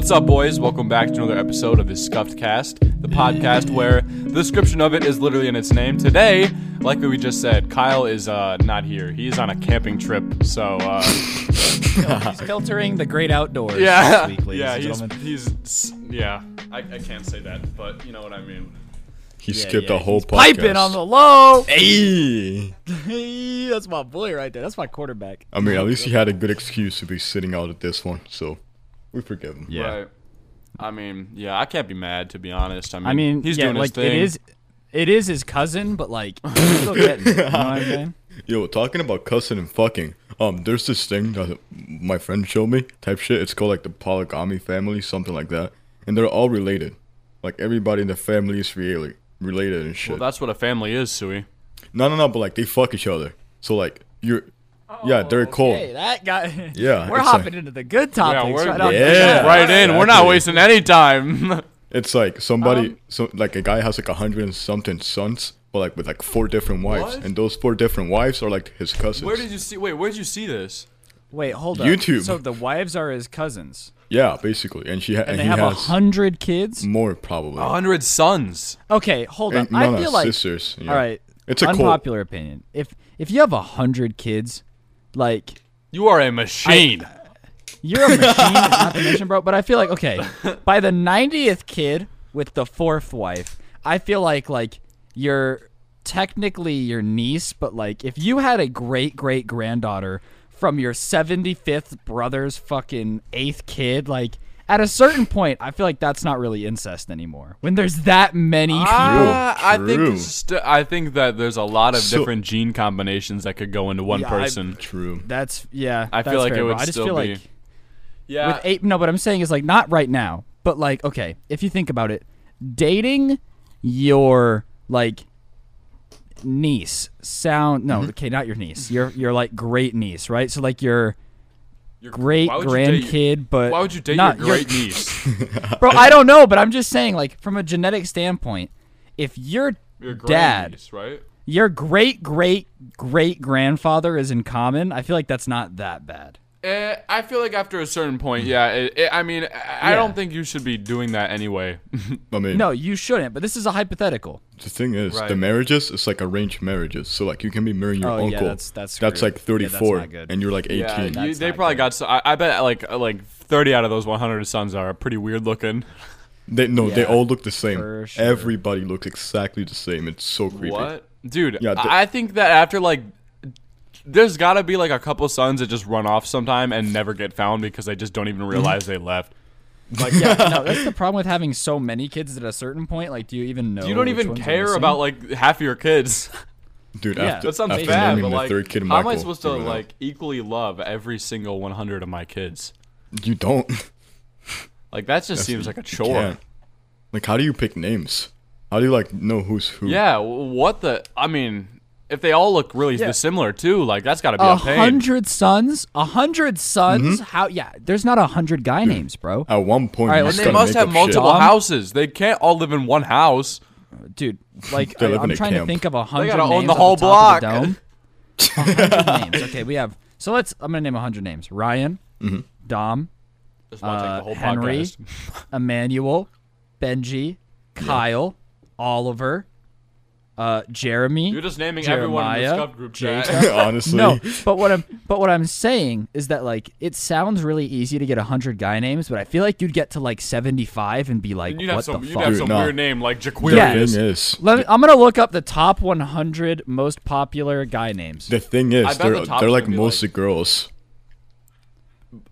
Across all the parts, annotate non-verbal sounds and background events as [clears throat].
What's up, boys? Welcome back to another episode of the Scuffed Cast, the podcast where the description of it is literally in its name. Today, like we just said, Kyle is uh, not here. He's on a camping trip, so uh, [laughs] He's filtering the great outdoors. yeah, this week, ladies yeah, and he's, gentlemen. he's yeah. I, I can't say that, but you know what I mean. He Yeah, skipped yeah, a whole he's podcast. piping on the low. Hey! Hey, [laughs] that's my boy right there. That's my quarterback. I mean, at least he had a good excuse to be sitting out at this one, so we forgive him. Yeah. Right. I mean, yeah, I can't be mad to be honest. I mean, I mean, he's yeah, doing like his thing. it is. It is his cousin, but like he's still getting. It, you know what I'm [laughs] saying? Yo, talking about cussing and fucking. Um, there's this thing that my friend showed me, type shit. It's called like the polygamy family, something like that, and they're all related. Like everybody in the family is really related and shit. Well, that's what a family is, Sui. no, no, no, but like they fuck each other. So like you're, yeah, they're cool. Hey, that guy. [laughs] Yeah, we're hopping like- into the good topics. we're- right on Yeah. right in. We're not wasting any time. [laughs] It's like somebody, Um, so like a guy has like a hundred and something sons, but like with like four different wives, What? and those four different wives are like his cousins. Where did you see? Wait, where did you see this? Wait, hold on. YouTube. So the wives are his cousins, yeah, basically, and she ha- and, and they he have a hundred kids. more probably. A hundred sons. Okay, hold on. And- no, I no, feel like sisters. yeah. all right. It's a cult. unpopular opinion. If if you have a hundred kids, like You are a machine. You're a machine, not to [laughs] mention, bro. But I feel like okay, by the 90th kid with the fourth wife, I feel like like you're technically your niece, but like if you had a great great granddaughter from your 75th brother's fucking eighth kid, like at a certain point, I feel like that's not really incest anymore. When there's that many people. Ah, I think st- I think that there's a lot of So- different gene combinations that could go into one Yeah, I- person. True. that's yeah. I feel like fair, it would I just still feel be. like yeah, with eight no what i'm saying is like not right now but like okay if you think about it dating your like niece sound no Mm-hmm. okay not your niece your your like great niece right so like your Your- great would you grandkid but Why would you date not your great niece? [laughs] bro i don't know but i'm just saying like from a genetic standpoint if your Your dad right? your great great great grandfather is in common i feel like that's not that bad Eh, I feel like after a certain point, yeah. It, it, I mean, I, I Yeah. don't think you should be doing that anyway. I mean, no you shouldn't but this is a hypothetical the thing is, Right. the marriages it's like arranged marriages. So like you can be marrying your Oh, yeah, uncle. that's- that's that's like 34, not good. and you're like 18. yeah, you, they probably good. got. So, I, I bet like like 30 out of those 100 sons are pretty weird looking. They no, they all look the same. for sure. Everybody looks exactly the same. It's so creepy. What, dude? Yeah, the- I I think that after like. There's gotta be like a couple sons that just run off sometime and never get found because they just don't even Mm-hmm. realize they left. Like, yeah, no, that's the problem with having so many kids at a certain point. Like, do you even know? you don't even care about like half of your kids. [laughs] Dude, Yeah. after, That sounds after bad, naming but the like, third kid how Michael, am I supposed to you know, like equally love every single 100 of my kids? You don't. Like that just seems like a chore. Like, how do you pick names? How do you like know who's who? Yeah, what the? I mean, if they all look really Yeah. similar too, like that's got to be a, a pain. hundred sons. A hundred sons. Mm-hmm. How? Yeah, there's not a hundred guy names, bro. At one point, All right, you let's just They must have multiple Dom? houses. They can't all live in one house. Dude, like I, I'm a trying to think of a hundred They gotta names own the whole top of the block. dome. Hundred [laughs] names. Okay, we have. So let's. I'm gonna name a hundred names. Ryan, Mm-hmm. Dom, Just want to take Uh, Henry. Emmanuel, Benji, Kyle, Oliver, uh, Jeremy. You're just naming everyone in the Jeremiah, Scuff group chat. [laughs] Honestly, No, but what I'm but what I'm saying is that like it sounds really easy to get hundred guy names, but I feel like you'd get to like seventy five and be like, You'd what have some. the You'd fuck? have some nah. weird name like the Jaquarius. thing is, Let me, I'm gonna look up the top 100 most popular guy names. the thing is, they're the they're like gonna be, mostly girls.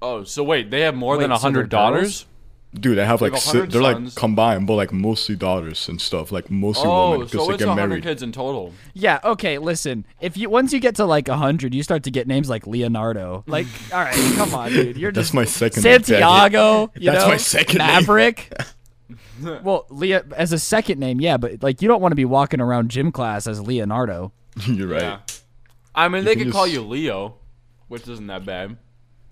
Oh, so wait, they have more Wait, than a so they're hundred daughters? Girls? Dude, they have They like si- they're like combined, but like mostly daughters and stuff. Like mostly Oh, women because so they it's get hundred married. kids in total. Yeah, okay, listen. If you once you get to like 100, you start to get names like Leonardo. Like, [laughs] all right, come on, dude. You're That's just my second. name, Daddy. Santiago, [laughs] you That's know? my second name. Maverick. [laughs] well, Leo as a second name, yeah, but like you don't want to be walking around gym class as Leonardo. You're right. Yeah. I mean, they can could call you Leo, which isn't that bad.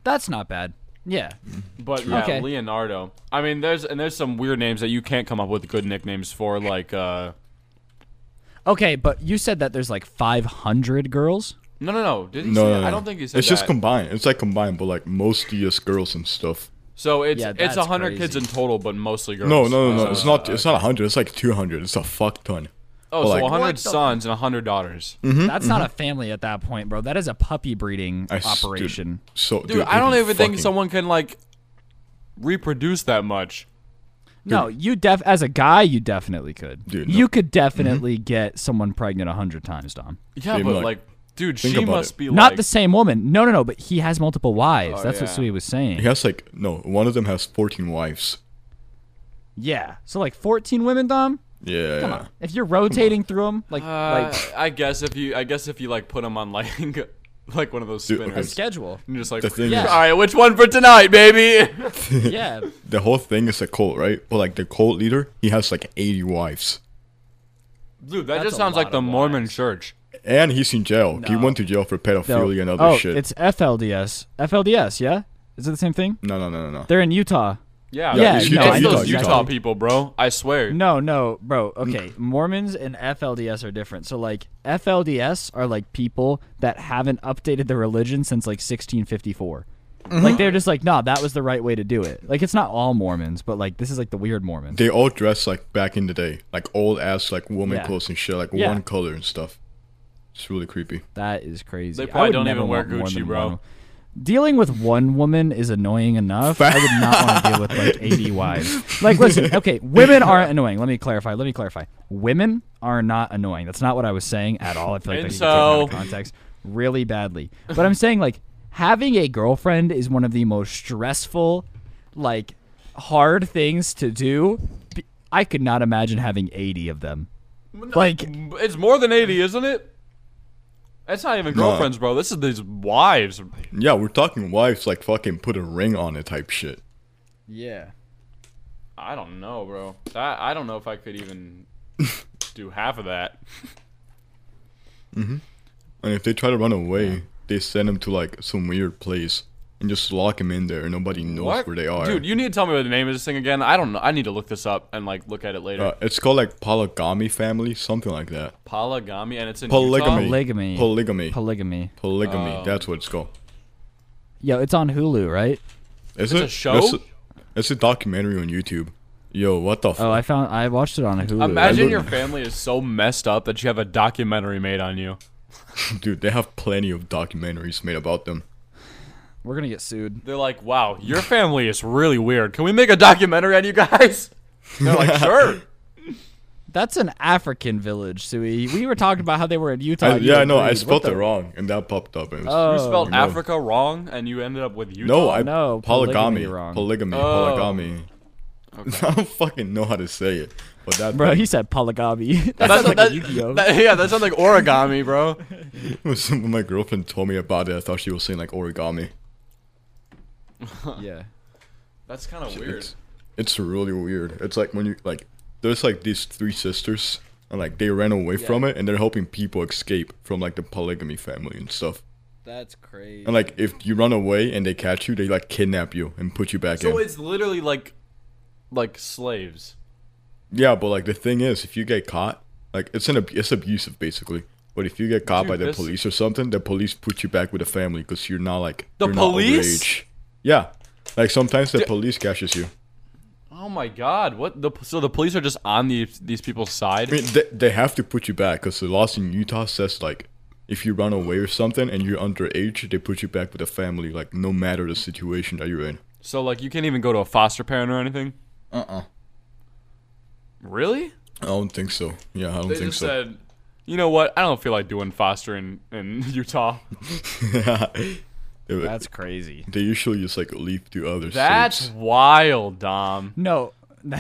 That's not bad. Yeah. But yeah, Okay. Leonardo. I mean, there's and there's some weird names that you can't come up with good nicknames for, like uh. Okay, but you said that there's like 500 girls. No, no, no. Did he No, say? no, that? no. I don't think he said It's that. just combined. It's like combined, but like mostly just girls and stuff. So it's Yeah, it's that's a hundred kids in total, but mostly girls. No, no, no, no. Uh, It's not. It's not hundred. It's like two hundred. It's a fuck ton. Oh, But so like- hundred What the- sons and hundred daughters. Mm-hmm. That's not a family at that point, bro. That is a puppy breeding I s- dude, operation. So, Dude, dude, I don't they'd be even think someone can like reproduce that much. No, you def as a guy, you definitely could. Dude, no. you could definitely mm-hmm. get someone pregnant a hundred times, Dom. Yeah, They'd but like, like- dude, think she must it. be Not like the same woman. No, no, no. But he has multiple oh, wives. Oh, That's what yeah. Sui was saying. He has like no. One of them has fourteen wives. Yeah. So like fourteen women, Dom. Yeah. Come on. If you're rotating through them, like Uh, like I guess if you, I guess if you like put them on like, [laughs] like one of those Dude, spinners, okay. schedule. and just like, The thing Yeah. is, all right, which one for tonight, baby? [laughs] yeah. the whole thing is a cult, right? But like the cult leader, he has like eighty wives, Dude, that That's just sounds like the of Mormon church. and he's in jail. He No. went to jail for No. pedophilia and other oh, shit. it's FLDS. FLDS. Yeah. Is it the same thing? no, no, no, no, no. They're in Utah. Yeah, Yeah, it's, no, it's I know those Utah exactly. people, bro. I swear. No, no, bro. Okay, mm. Mormons and FLDS are different. So like FLDS are like people that haven't updated their religion since like 1654. Mm-hmm. Like they're just like, nah, that was the right way to do it. Like it's not all Mormons, but like this is like the weird Mormons. They all dress like back in the day, like old ass like woman Yeah. clothes and shit, like Yeah. one color and stuff. It's really creepy. That is crazy. They probably don't even wear Gucci, bro. one. Dealing with one woman is annoying enough. I would not want to deal with like [laughs] 80 wives. Like, listen, okay, women aren't annoying. Let me clarify. Let me clarify. Women are not annoying. That's not what I was saying at all. I feel like And that can get taken out of so- context really badly. But I'm saying like having a girlfriend is one of the most stressful, like hard things to do. I could not imagine having 80 of them. Like It's more than 80, isn't it? It's not even No. girlfriends, bro. This is these wives. Yeah, we're talking wives like fucking put a ring on it type shit. yeah. I don't know, bro. That I don't know if I could even [laughs] do half of that. Mhm. And if they try to run away, they send them to like some weird place and just lock them in there and nobody knows What? where they are. Dude, you need to tell me what the name of this thing again. I don't know. I need to look this up and like look at it later. uh, it's called like polygamy family, something like that. Polygamy, and it's in Polygamy. Utah? Polygamy. Polygamy. Polygamy. Polygamy. Oh. That's what it's called. Yo, it's on Hulu, right? Is It's it a show? It's a, it's a documentary on YouTube. Yo, what the Oh, fuck? I found I watched it on Hulu. Imagine your family is so messed up that you have a documentary made on you. [laughs] Dude, they have plenty of documentaries made about them. We're gonna get sued. They're like, "Wow, your family is really weird. Can we make a documentary on you guys?" [laughs] They're like, "Sure." That's an African village, Sui. We were talking about how they were in Utah. I, yeah, I know. I spelled What it wrong, and that popped up. And was, Oh, You spelled no. Africa wrong, and you ended up with Utah. no, I no, polygamy, polygamy wrong. polygamy, Oh. polygamy. [laughs] I don't fucking know how to say it, but that Bro, thing he said polygamy. that [laughs] That's sounds like that- a Yu-Gi-Oh. that- yeah, that sounds like origami, bro. when my girlfriend told me about it, I thought she was saying like origami. [laughs] yeah. That's kind of weird. It's, it's really weird. It's like when you like there's like these three sisters and like they ran away from it and they're helping people escape from like the polygamy family and stuff. That's crazy. And like if you run away and they catch you, they like kidnap you and put you back So in. So it's literally like, like slaves. Yeah, but like the thing is, if you get caught, like it's an ab- it's abusive basically. But if you get caught Dude, by the this- police or something, the police put you back with the family because you're not like The you're not police? Yeah, like sometimes the police catches you. Oh my God! What the? So the police are just on these these people's side. I mean, they, they have to put you back because the laws in Utah says like if you run away or something and you're underage, they put you back with the family, like no matter the situation that you're in. So like you can't even go to a foster parent or anything. Uh uh Really? I don't think so. Yeah, I don't They think just so. said, you know what? I don't feel like doing foster in in [laughs] Utah. [laughs] [laughs] they, That's crazy. they usually just like leave to other That's states. wild, Dom. No. [laughs]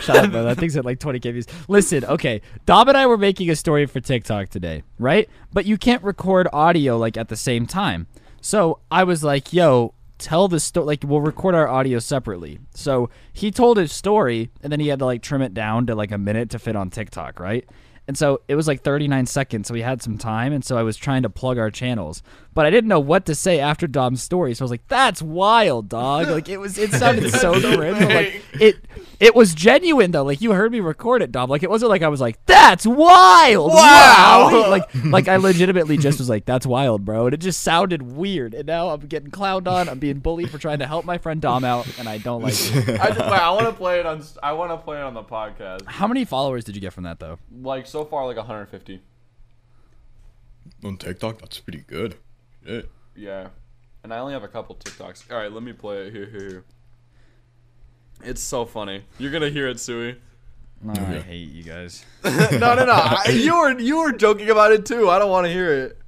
Shut up, bro. That thing's at like 20k views. Listen, okay. Dom and I were making a story for TikTok today, right? But you can't record audio like at the same time. So I was like, yo, tell the story. Like, we'll record our audio separately. So he told his story, and then he had to like trim it down to like a minute to fit on TikTok, right? And so it was like 39 seconds, so we had some time, and so I was trying to plug our channels, but I didn't know what to say after Dom's story, so I was like, "That's wild, dog!" Like it was, it [laughs] sounded so crazy. Like it, It was genuine though. Like you heard me record it, Dom. Like it wasn't like I was like, "That's wild." Wow. [laughs] like like I legitimately just was like, "That's wild, bro." And it just sounded weird. And now I'm getting clowned on. I'm being bullied for trying to help my friend Dom out, and I don't like it. [laughs] I, just, I want to play it on. I want to play it on the podcast. How many followers did you get from that though? Like so far, like 150. On TikTok, that's pretty good. Yeah. Yeah, and I only have a couple TikToks. All right, let me play it here. Here. here. It's so funny. You're gonna hear it, Sui. Oh, I hate you guys. [laughs] no, no, no. [laughs] I, you were you were joking about it too. I don't want to hear it.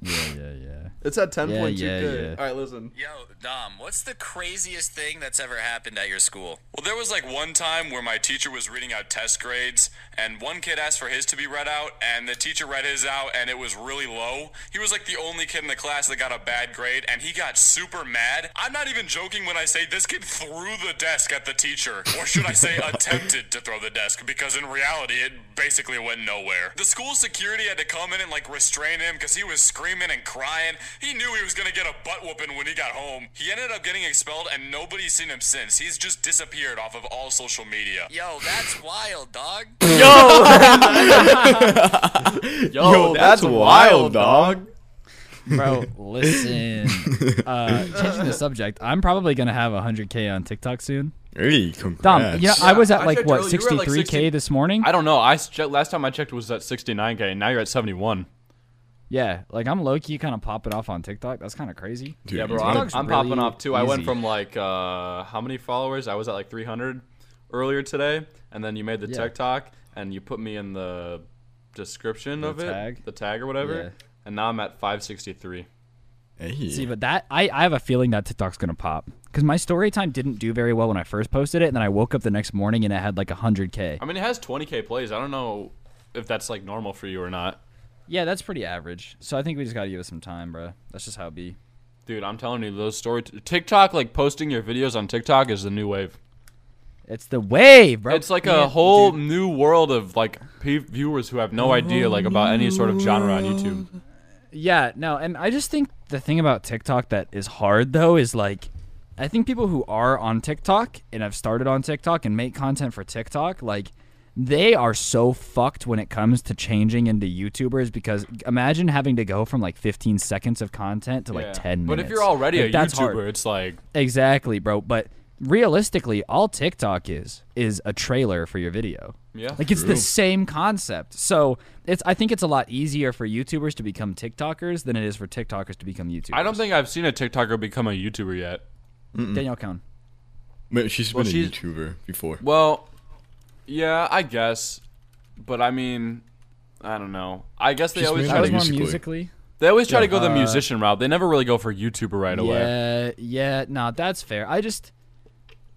Yeah, yeah, yeah. It's at 10.2k. Yeah, yeah, yeah. All right, listen. Yo, Dom, what's the craziest thing that's ever happened at your school? Well, there was like one time where my teacher was reading out test grades, and one kid asked for his to be read out, and the teacher read his out, and it was really low. He was like the only kid in the class that got a bad grade, and he got super mad. I'm not even joking when I say this kid threw the desk at the teacher, or should I say [laughs] attempted to throw the desk, because in reality, it basically went nowhere. The school security had to come in and like restrain him because he was screaming and crying. He knew he was gonna get a butt whooping when he got home. He ended up getting expelled, and nobody's seen him since. He's just disappeared off of all social media. Yo, that's wild, dog. [laughs] [laughs] Yo, Yo, that's, wild, dog. Bro, listen. [laughs] Uh, changing the subject, I'm probably gonna have 100k on TikTok soon. Hey, congrats. Dom, you know, I was at I like what earlier, you were at, like, 63k 60 this morning. I don't know. I last time I checked was at 69k, and now you're at 71. Yeah, like I'm low key kind of popping off on TikTok. That's kind of crazy. Dude, Yeah, bro, it's I'm, I'm really popping off too. I went from like uh, how many followers? I was at like 300 earlier today, and then you made the Yeah. TikTok and you put me in the description The of it, the tag or whatever, Yeah. and now I'm at 563. Hey. See, but that I, I have a feeling that TikTok's gonna pop because my story time didn't do very well when I first posted it, and then I woke up the next morning and it had like 100k. I mean, it has 20k plays. I don't know if that's like normal for you or not, Yeah, that's pretty average. So I think we just gotta give it some time, bro. That's just how it be. dude. I'm telling you, those story TikTok, like posting your videos on TikTok, is the new wave. It's the wave, bro. It's like a whole dude. new world of like pe- viewers who have no idea like about any sort of genre on YouTube. Yeah, no, and I just think the thing about TikTok that is hard though is like I think people who are on TikTok and have started on TikTok and make content for TikTok, like they are so fucked when it comes to changing into YouTubers because imagine having to go from like 15 seconds of content to like Yeah. 10 minutes. But if you're already Like, a that's YouTuber, hard. it's like Exactly, bro, but realistically all TikTok is is a trailer for your video. yeah. Like it's True. the same concept. So it's I think it's a lot easier for YouTubers to become TikTokers than it is for TikTokers to become YouTubers. I don't think I've seen a TikToker become a YouTuber yet. Danielle Cohn. Man, she's Well, been a she's- YouTuber before. Well, yeah, I guess, but I mean, I don't know. I guess they She's always try That like was to, musically. musically. they always try to Yeah. go the Uh, musician route. They never really go for YouTuber right away. Yeah, yeah, no, that's fair. I just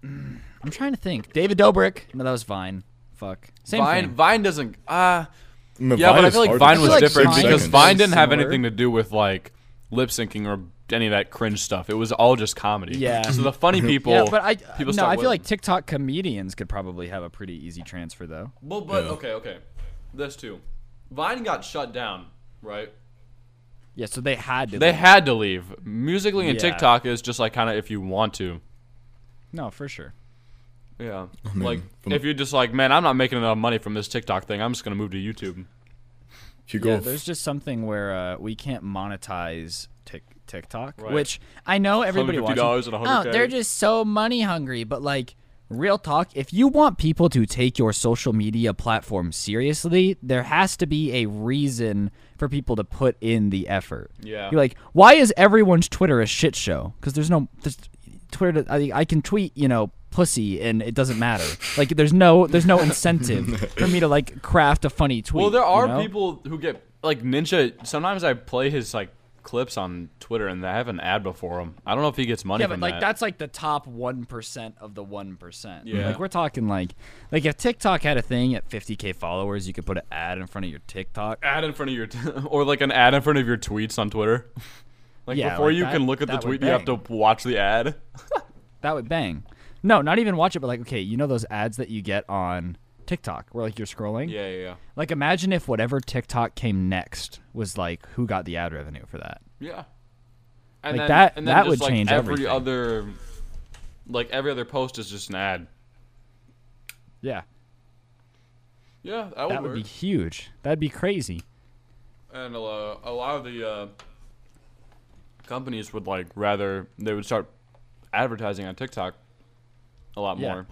Mm, I'm trying to think. David Dobrik. No, that was Vine. Fuck. Same Vine, thing. Vine doesn't. Uh, Man, yeah, but I feel like Vine was like different because Vine didn't have similar. anything to do with like lip syncing or any of that cringe stuff. It was all just comedy. Yeah. So the funny [laughs] people. Yeah, but I people no, start I feel like TikTok comedians could probably have a pretty easy transfer though. Well, but Yeah. okay, okay. This too. Vine got shut down, right? Yeah, so they had to. They leave. had to leave. Musically and Yeah. TikTok is just like kind of if you want to. no, for sure. Yeah. mean, like if you're just like, man, I'm not making enough money from this TikTok thing. I'm just gonna move to YouTube. If you go, Yeah, there's just something where uh, we can't monetize Tik TikTok, Right. which I know everybody watching. Oh, they're just so money hungry. But like, real talk, if you want people to take your social media platform seriously, there has to be a reason for people to put in the effort. Yeah. You're like, why is everyone's Twitter a shit show? Because there's no there's Twitter. I, I can tweet, you know, pussy, and it doesn't matter. Like, there's no there's no incentive [laughs] for me to like craft a funny tweet. Well, there are you know? people who get like Ninja. Sometimes I play his like clips on Twitter, and they have an ad before him. I don't know if he gets money Yeah, from but like that. that's like the top one percent of the one percent. Yeah. like we're talking like like if TikTok had a thing at 50k followers, you could put an ad in front of your TikTok. ad in front of your, t- [laughs] or like an ad in front of your tweets on Twitter. [laughs] like Yeah, before like you that- can look at the tweet, you have to watch the ad. That would bang. No, not even watch it, but like okay, you know those ads that you get on TikTok where like you're scrolling. Yeah, yeah, yeah. Like imagine if whatever TikTok came next was like who got the ad revenue for that. Yeah. And Like then, that- and then that just would like change every everything. other, like every other post is just an ad. Yeah, Yeah, that would that would be huge. That'd be crazy. And uh, a lot of the uh, companies would like rather they would start advertising on TikTok a lot Yeah. more.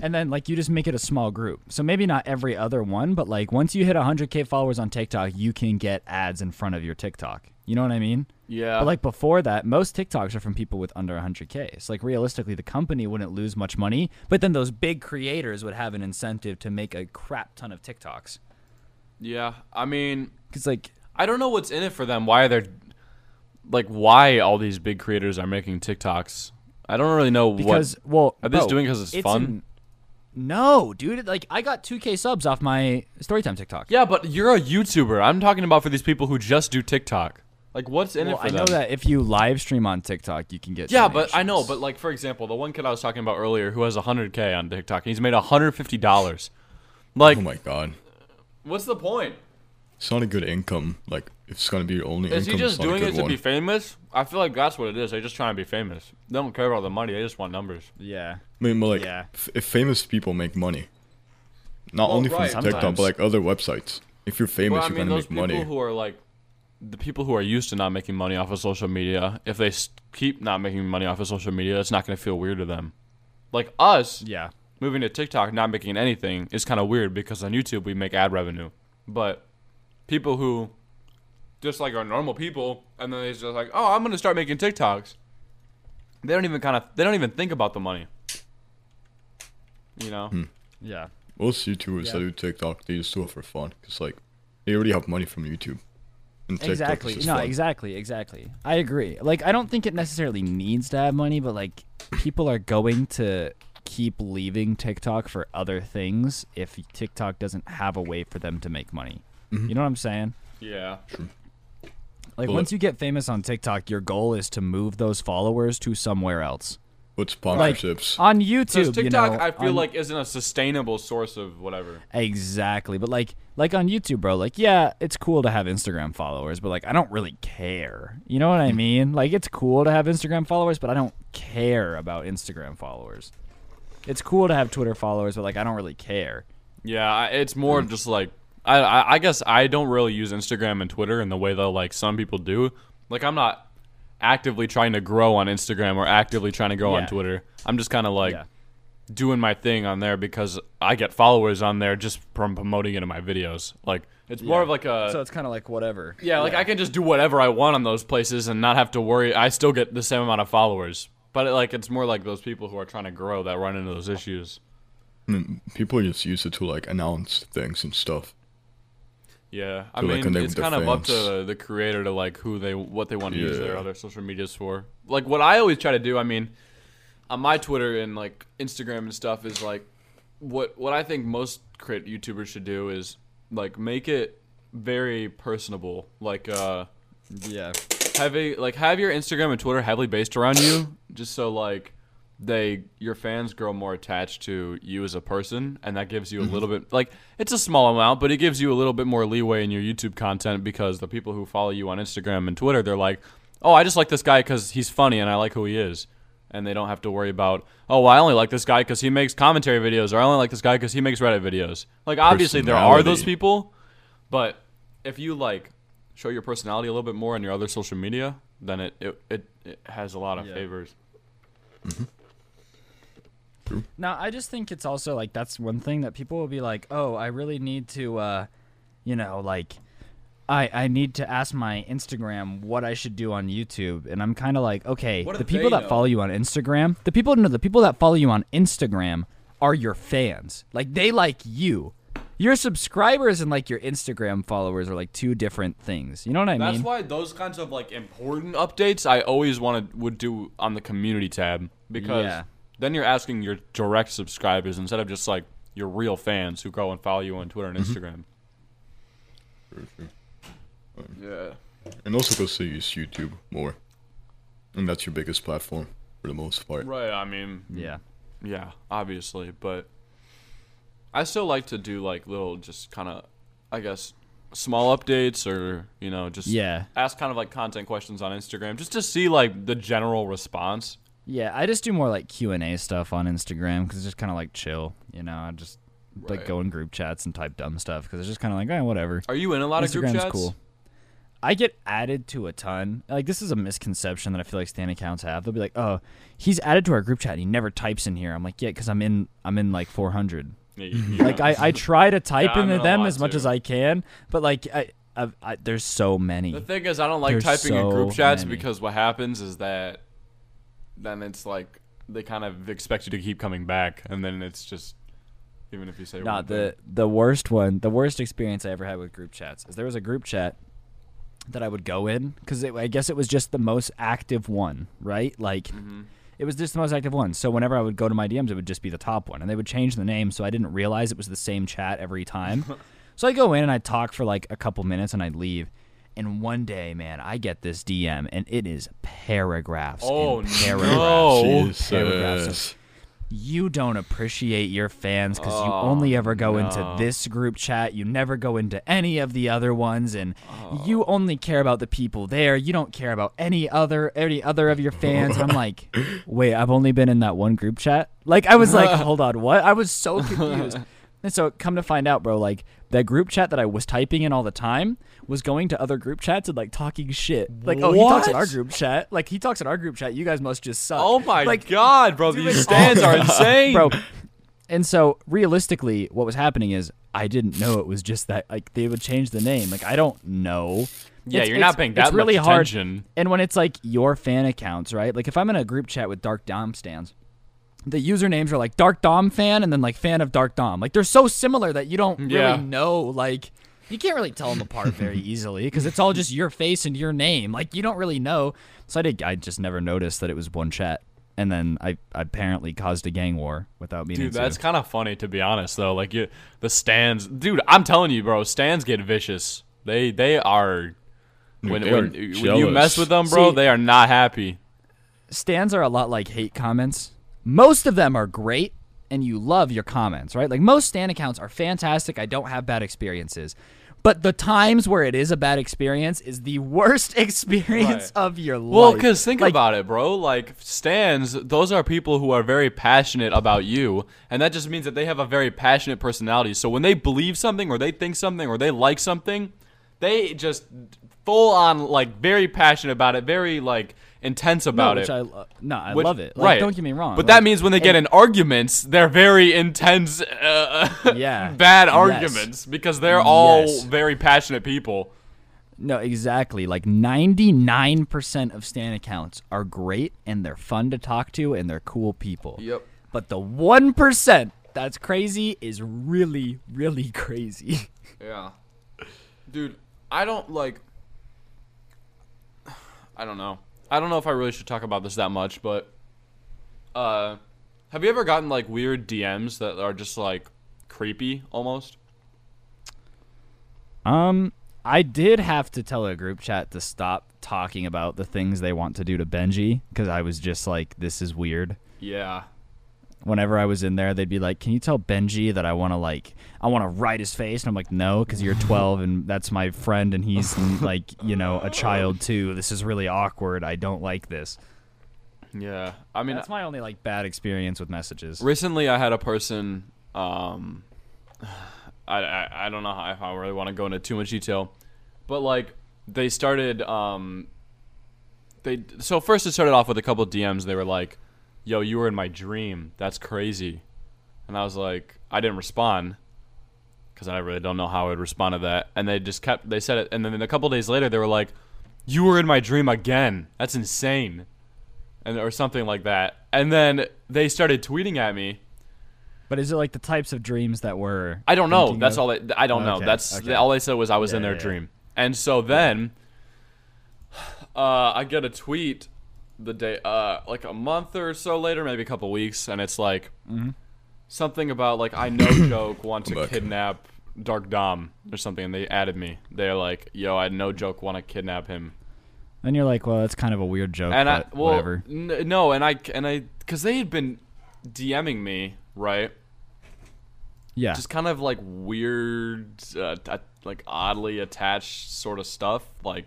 And then like you just make it a small group. So maybe not every other one, but like once you hit 100k followers on TikTok, you can get ads in front of your TikTok. You know what I mean? Yeah. But like before that, most TikToks are from people with under 100k. So like realistically, the company wouldn't lose much money, but then those big creators would have an incentive to make a crap ton of TikToks. yeah. I mean, Cuz like I don't know what's in it for them. Why they're like why all these big creators are making TikToks. I don't really know because what. well, Are they just bro, doing 'cause it's fun? in- no, dude. Like I got 2k subs off my Storytime TikTok. Yeah, but you're a YouTuber. I'm talking about for these people who just do TikTok. Like, what's in Well, it for I them? know that if you live stream on TikTok, you can get. Yeah, but I know. But like, for example, the one kid I was talking about earlier who has 100k on TikTok, he's made 150 dollars. Like, oh my god, what's the point? it's not a good income. Like if it's gonna be your only Is income, he just it's not a doing it to one. be famous? I feel like that's what it is. They're just trying to be famous. They don't care about the money. They just want numbers. yeah, I mean, but like, Yeah. f- if famous people make money, not Well, only right, from TikTok, sometimes. but like other websites. If you're famous, Well, I you're mean, gonna those make people money. who are like the people who are used to not making money off of social media. If they s- keep not making money off of social media, it's not going to feel weird to them. Like us, yeah, moving to TikTok, not making anything is kind of weird because on YouTube we make ad revenue. But people who just like are normal people and then they just like, oh, I'm gonna start making TikToks. They don't even kind of they don't even think about the money. You know? Hmm. yeah. Most YouTubers Yeah. that do TikTok, they just do it for fun. Cause like, they already have money from YouTube. And TikTok Exactly. is just No, fun. exactly, exactly. I agree. Like, I don't think it necessarily needs to have money, but like, people are going to keep leaving TikTok for other things if TikTok doesn't have a way for them to make money. Mm-hmm. You know what I'm saying? Yeah. Like, Well, once you get famous on TikTok, your goal is to move those followers to somewhere else. But Like sponsorships. on Because YouTube, TikTok, you know, I feel on- like isn't a sustainable source of whatever. Exactly. But like like on YouTube, bro, like yeah, it's cool to have Instagram followers, but like I don't really care. You know what I mean? Like it's cool to have Instagram followers, but I don't care about Instagram followers. It's cool to have Twitter followers, but like I don't really care. Yeah, it's more just like I, I I guess I don't really use Instagram and Twitter in the way that like some people do. Like I'm not actively trying to grow on Instagram or actively trying to grow on Twitter. I'm just kind of like yeah. doing my thing on there because I get followers on there just from promoting it in my videos. Like it's more of like a So it's kind of like whatever. yeah, like I can just do whatever I want on those places and not have to worry. I still get the same amount of followers. But like it's more like those people who are trying to grow that run into those issues. I mean, people just use it to like announce things and stuff. Yeah, I To, like, mean, it's kind their of up to the creator to like who they what they want to use their other social medias for. Like what I always try to do, I mean, on my Twitter and like Instagram and stuff is like what what I think most crit YouTubers should do is like make it very personable. Like uh Yeah. have a like have your Instagram and Twitter heavily based around you, just so like they your fans grow more attached to you as a person, and that gives you a mm-hmm. little bit like it's a small amount, but it gives you a little bit more leeway in your YouTube content because the people who follow you on Instagram and Twitter, they're like, oh, I just like this guy because he's funny and I like who he is. And they don't have to worry about, oh, well, I only like this guy because he makes commentary videos, or I only like this guy because he makes Reddit videos. Like, obviously, there are those people, but if you like show your personality a little bit more on your other social media, then it it, it, it has a lot of Yeah. favors. Mm-hmm. Now, I just think it's also like that's one thing that people will be like, "Oh, I really need to uh, you know, like I I need to ask my Instagram what I should do on YouTube." And I'm kind of like, "Okay, the people that know? follow you on Instagram, the people no, the people that follow you on Instagram are your fans. Like they like you. Your subscribers and like your Instagram followers are like two different things. You know what I That's mean? That's why those kinds of like important updates I always wanted would do on the community tab because Yeah. Then you're asking your direct subscribers instead of just like your real fans who go and follow you on Twitter and mm-hmm. Instagram. Yeah. And also because they use YouTube more. And that's your biggest platform for the most part. Right. I mean, mm. yeah. Yeah, obviously, but I still like to do like little, just kind of, I guess, small updates or you know, just Yeah. ask kind of like content questions on Instagram just to see like the general response. Yeah, I just do more like Q and A stuff on Instagram because it's just kind of like chill. You know, I just like go in group chats and type dumb stuff because it's just kind of like, oh, whatever. Are you in a lot of group Instagram's chats? cool. I get added to a ton. Like this is a misconception that I feel like stan accounts have. They'll be like, "Oh, he's added to our group chat. and He never types in here." I'm like, "Yeah, because I'm in. I'm in like 400. Yeah, you- [laughs] you Like. I, I try to type Yeah, into in them lot, as much too. as I can, but like I, I, I there's so many. The thing is, I don't like There's typing in group chats many. because what happens is that then it's like they kind of expect you to keep coming back, and then it's just even if you say Not the thing. the worst one. The worst experience I ever had with group chats is there was a group chat that I would go in because I guess it was just the most active one, right? Like Mm-hmm. it was just the most active one. So whenever I would go to my DMs, it would just be the top one, and they would change the name, so I didn't realize it was the same chat every time. [laughs] so I go in and I talk for like a couple minutes, and I'd leave. And one day, man, I get this DM, and it is paragraphs. Oh, and no. paragraphs. Paragraphs you don't appreciate your fans because you Oh, only ever go no. into this group chat. You never go into any of the other ones, and Oh. you only care about the people there. You don't care about any other any other of your fans. I'm like, [laughs] wait, I've only been in that one group chat. Like I was like, [laughs] hold on, what? I was so confused. [laughs] And so come to find out, bro, like that group chat that I was typing in all the time was going to other group chats and like talking shit. Like, oh, he talks in our group chat. Like he talks in our group chat. You guys must just suck. Oh my like, god, bro! These stans are [laughs] insane, bro. And so realistically, what was happening is I didn't know it was just that like they would change the name. Like I don't know. Yeah, It's- you're not it's- paying it's really much hard. And when it's like your fan accounts, right? Like if I'm in a group chat with Dark Dom stans, the usernames are like Dark Dom fan and then like fan of Dark Dom. Like they're so similar that you don't Yeah. really know like you can't really tell them apart very [laughs] easily because it's all just your face and your name. Like you don't really know. So I did. I just never noticed that it was one chat, and then I, I apparently caused a gang war without meaning Dude, to. that's kind of funny to be honest, though. Like you, the stans, dude. I'm telling you, bro. Stans get vicious. They they are. When, when, when you mess with them, bro, See- they are not happy. stans are a lot like hate comments. Most of them are great and you love your comments, right? Like most stan accounts are fantastic. I don't have bad experiences. But the times where it is a bad experience is the worst [laughs] experience Right. of your life. Well, because think Like, about it, bro. Like stans, those are people who are very passionate about you, and that just means that they have a very passionate personality. So when they believe something, or they think something, or they like something, they just full on like very passionate about it, very like intense no, about which it. I lo- no, I Which- love it. Like, right. Don't get me wrong. But like, that means when they get in arguments, they're very intense, uh, Yeah. [laughs] bad Yes. arguments because they're all Yes. very passionate people. No, exactly. Like 99% of Stan accounts are great and they're fun to talk to and they're cool people. Yep. But the 1% that's crazy is really, really [laughs] crazy. Yeah. Dude, I don't like [sighs] I don't know. I don't know if I really should talk about this that much, but uh have you ever gotten like weird DMs that are just like creepy almost? Um, I did have to tell a group chat to stop talking about the things they want to do to Benji because I was just like, this is weird. Yeah. Whenever I was in there, they'd be like, "Can you tell Benji that I want to like, I want to write his face?" And I'm like, "No, because you're [laughs] 12 and that's my friend and he's [laughs] like, you know, a child too. This is really awkward. I don't like this." Yeah. I mean That's my only like bad experience with messages. recently I had a person um [sighs] I I, I don't know how, if I really want to go into too much detail, but like they started um they so first it started off with a couple DMs. They were like, "Yo, you were in my dream. That's crazy," and I was like, I didn't respond because I really don't know how I would respond to that. And they just kept they said it, and then a couple days later they were like, "You were in my dream again. That's insane." And, or something like that. And then they started tweeting at me But is it like the types of dreams that were? I don't know. That's of? all. They, I don't know. Okay, That's okay. all they said was I was in their yeah, yeah. dream. And so then, [sighs] uh, I get a tweet the day, uh, like a month or so later, maybe a couple weeks, and it's like Mm-hmm. something about like I know [coughs] joke want to kidnap Dark Dom or something, and they added me. They're like, "Yo, I no joke want to kidnap him." Then you're like, well, that's kind of a weird joke, and I well, whatever. n- no, and I and I because they had been DMing me right. Yeah. just kind of like weird, uh, t- like oddly attached sort of stuff. Like,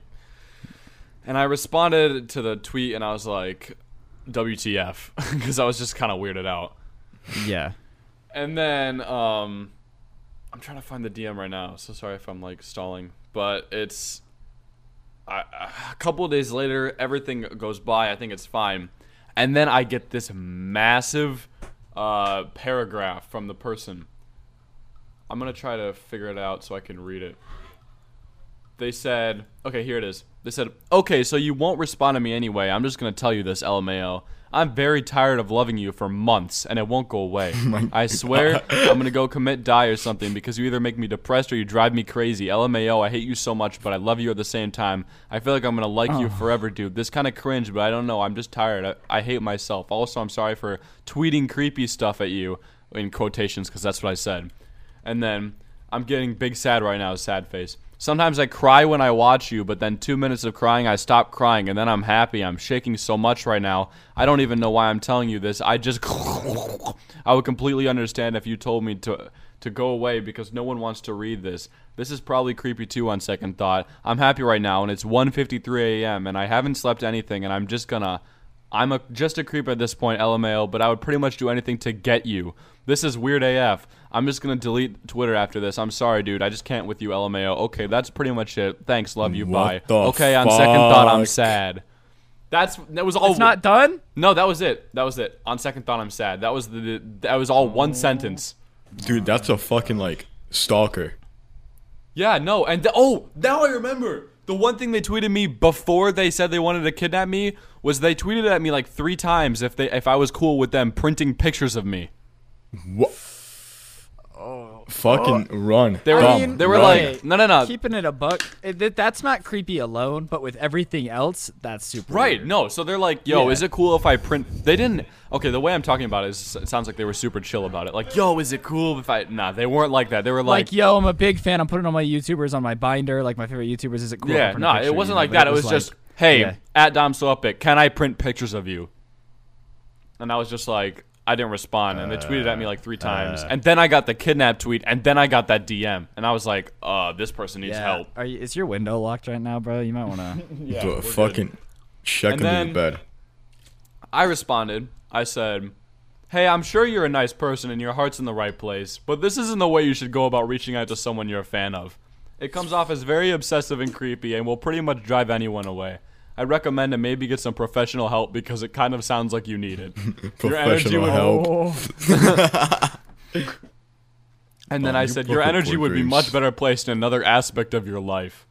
and I responded to the tweet and I was like, WTF because [laughs] I was just kind of weirded out. Yeah. And then um I'm trying to find the DM right now. So sorry if I'm like stalling, but it's I, a couple of days later everything goes by. I think it's fine. And then I get this massive uh paragraph from the person. I'm going to try to figure it out so I can read it. They said, okay, here it is. They said, okay, so you won't respond to me anyway. I'm just going to tell you this, LMAO. I'm very tired of loving you for months, and it won't go away. [laughs] Oh I swear I'm going to go commit die or something because you either make me depressed or you drive me crazy. LMAO, I hate you so much, but I love you at the same time. I feel like I'm going to like you oh. forever, dude. This kind of cringe, but I don't know. I'm just tired. I, I hate myself. Also, I'm sorry for tweeting creepy stuff at you in quotations because that's what I said. And then I'm getting big sad right now, sad face. Sometimes I cry when I watch you, but then two minutes of crying, I stop crying, and then I'm happy. I'm shaking so much right now. I don't even know why I'm telling you this. I just. [laughs] I would completely understand if you told me to to go away because no one wants to read this. This is probably creepy too on second thought. I'm happy right now, and it's 1:53 a.m. and I haven't slept anything, and I'm just gonna. I'm a just a creep at this point, LMAO, but I would pretty much do anything to get you. This is weird AF. I'm just gonna delete Twitter after this. I'm sorry, dude. I just can't with you, LMAO. Okay, that's pretty much it. Thanks, love you, What bye. the okay, on second thought, I'm sad. That's that was all. It's not done? No, that was it. That was it. On second thought, I'm sad. That was the that was all one sentence. Dude, that's a fucking like stalker. Yeah, no, and th- oh, now I remember. The one thing they tweeted me before they said they wanted to kidnap me was they tweeted at me like three times if they if I was cool with them printing pictures of me. What? Fucking oh. run. They were Dumb, they were run. like no no no Keeping it a buck, eh, it, that's not creepy alone, but with everything else, that's super. right weird. no so they're like yo Yeah. is it cool if I print they didn't okay the way I'm talking about it is it sounds like they were super chill about it like yo is it cool if I nah they weren't like that they were Like, like, yo, I'm a big fan. I'm putting all my YouTubers on my binder. Like my favorite YouTubers. Is it cool? yeah print no picture, it wasn't you know? like that it was, just hey yeah. at Dom Slopic can I print pictures of you and I was just like I didn't respond, and they tweeted at me like three times, uh. and then I got the kidnap tweet, and then I got that DM, and I was like, "Uh, this person needs Yeah. help." Are you, is your window locked right now, bro? You might want to. [laughs] Yeah, Dude, we're good. fucking check And under the bed. I responded. I said, "Hey, I'm sure you're a nice person and your heart's in the right place, but this isn't the way you should go about reaching out to someone you're a fan of. It comes off as very obsessive and creepy, and will pretty much drive anyone away." I recommend to maybe get some professional help because it kind of sounds like you need it. [laughs] Your energy Professional would- help. [laughs] And then I you said, your energy poor would be much better placed in another aspect of your life.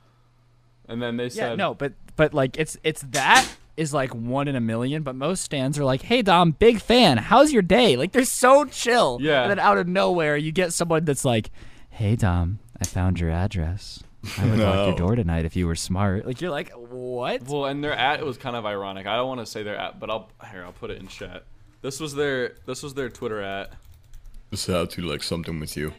And then they said, Yeah, said, no, but but like it's it's that is like one in a million. But most stans are like, "Hey Dom, big fan. How's your day?" Like they're so chill. Yeah. And then out of nowhere, you get someone that's like, "Hey Dom, I found your address. I would lock your door tonight if you were smart." Like you're like, "What?" Well, and their at it was kind of ironic. I don't want to say their at, but I'll here I'll put it in chat. This was their this was their Twitter at. Just have to like something with you.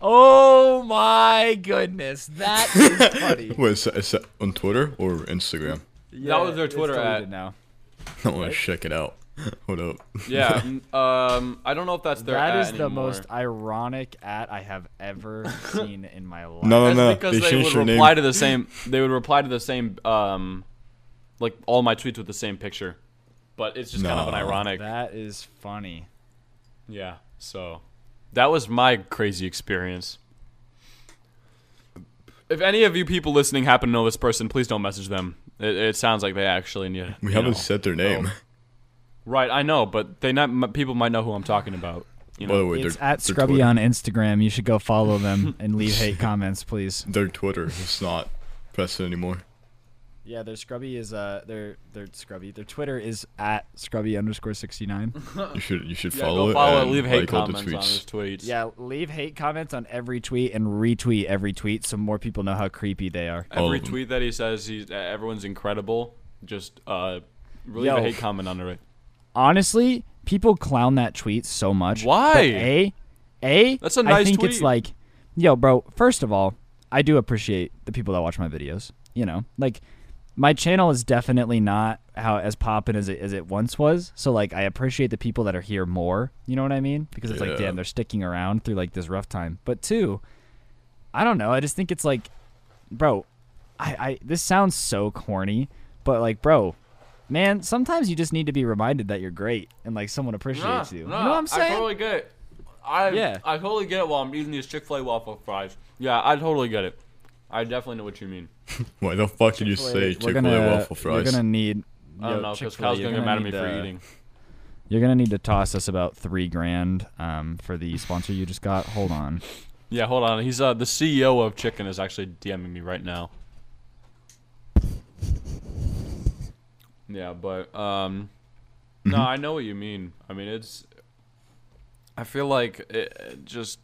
Oh my goodness, that is [laughs] funny. Wait, is that, is that on Twitter or Instagram? Yeah, was their Twitter deleted at. now. I want to check it out. [laughs] Hold up. Yeah, [laughs] um, I don't know if that's their That at is the anymore. most ironic at I have ever [laughs] seen in my life. No, That's no, no. because They they, would your name. reply to the same. They would reply to the same, um, like all my tweets with the same picture, but it's just kind of an ironic. That is funny. Yeah. So that was my crazy experience. If any of you people listening happen to know this person, please don't message them. It, it sounds like they actually need. We haven't know. said their name. Right, I know, but they not m- people might know who I'm talking about. You By the know. way, It's their, at their Scrubby Twitter, on Instagram. You should go follow them [laughs] and leave hate comments, please. Their Twitter is not pressing anymore. Yeah, their Scrubby is uh their their Scrubby. Their Twitter is at Scrubby underscore sixty nine. [laughs] You should you should Yeah, follow go it. follow it. and Leave hate like all the comments on his tweets. tweets. Yeah, leave hate comments on every tweet and retweet every tweet so more people know how creepy they are. Every tweet that he says, he's uh, everyone's incredible. Just uh, leave Yo. a hate comment under it. Honestly, people clown that tweet so much. Why? But a, a. That's a nice I think tweet. it's like, yo, bro. First of all, I do appreciate the people that watch my videos. You know, like my channel is definitely not how as poppin' as it as it once was. So like, I appreciate the people that are here more. You know what I mean? Because it's like, damn, they're sticking around through like this rough time. But two, I don't know. I just think it's like, bro, I, I this sounds so corny, but like, bro, Man, sometimes you just need to be reminded that you're great and like someone appreciates you. you know what I'm saying? I totally get it. I Yeah. I totally get it while I'm eating these Chick Fil A waffle fries. Yeah, I totally get it. I definitely know what you mean. [laughs] Why the fuck did you say Chick Fil A waffle fries? You're fries? gonna need. I don't know because Chick-fil-A, Kyle's you're gonna get mad at me need for eating. You're gonna need to toss us about three grand um, for the sponsor you just got. Hold on. Yeah, hold on. He's uh the CEO of Chicken is actually DMing me right now. Yeah, but um, no, I know what you mean. I mean, it's. I feel like it, it just,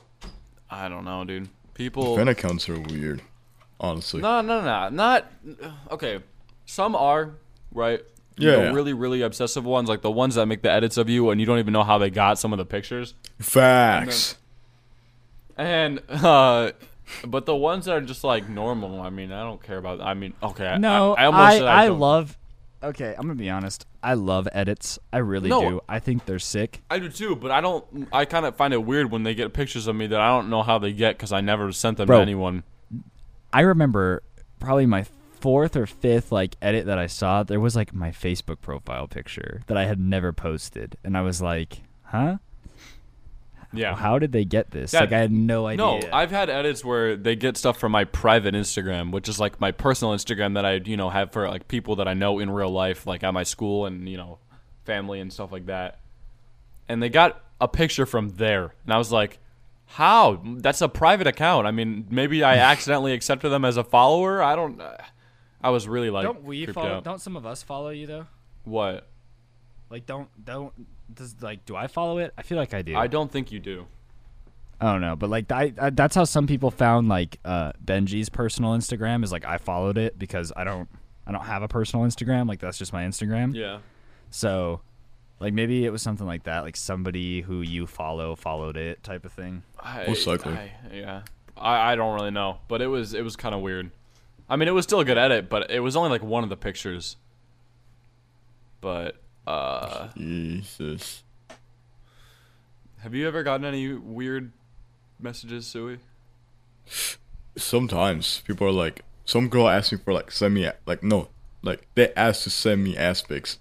I don't know, dude. People. Fan accounts are weird, honestly. No, no, no, not. Okay, some are right. You Yeah, know, yeah. really, really obsessive ones, like the ones that make the edits of you, and you don't even know how they got some of the pictures. Facts. And uh but the ones that are just like normal, I mean, I don't care about. I mean, okay, No, I, I, almost said I, don't- love. Okay, I'm gonna be honest. I love edits. I really No. do. I think they're sick. I do too, but I don't. I kind of find it weird when they get pictures of me that I don't know how they get because I never sent them Bro. to anyone. I remember probably my fourth or fifth like edit that I saw. There was like my Facebook profile picture that I had never posted, and I was like, "Huh? Yeah. How did they get this? Yeah, like I had no idea." No, I've had edits where they get stuff from my private Instagram, which is like my personal Instagram that I, you know, have for like people that I know in real life, like at my school and you know, family and stuff like that. And they got a picture from there, and I was like, "How? That's a private account. I mean, maybe I [laughs] accidentally accepted them as a follower. I don't. Uh, I was really like, don't we follow? out. Don't some of us follow you though? what? Like, don't don't does like do I follow it? I feel like I do. I don't think you do. I don't know, but like I, I that's how some people found like uh Benji's personal Instagram is like I followed it because I don't I don't have a personal Instagram like that's just my Instagram. Yeah. So like maybe it was something like that like somebody who you follow followed it type of thing. I, Most likely. I, yeah. I, I don't really know, but it was it was kind of weird. I mean, it was still a good edit, but it was only like one of the pictures. But uh, Jesus. have you ever gotten any weird messages, Sui? Sometimes people are like, some girl asked me for like send me like no, like they asked to send me ass pics,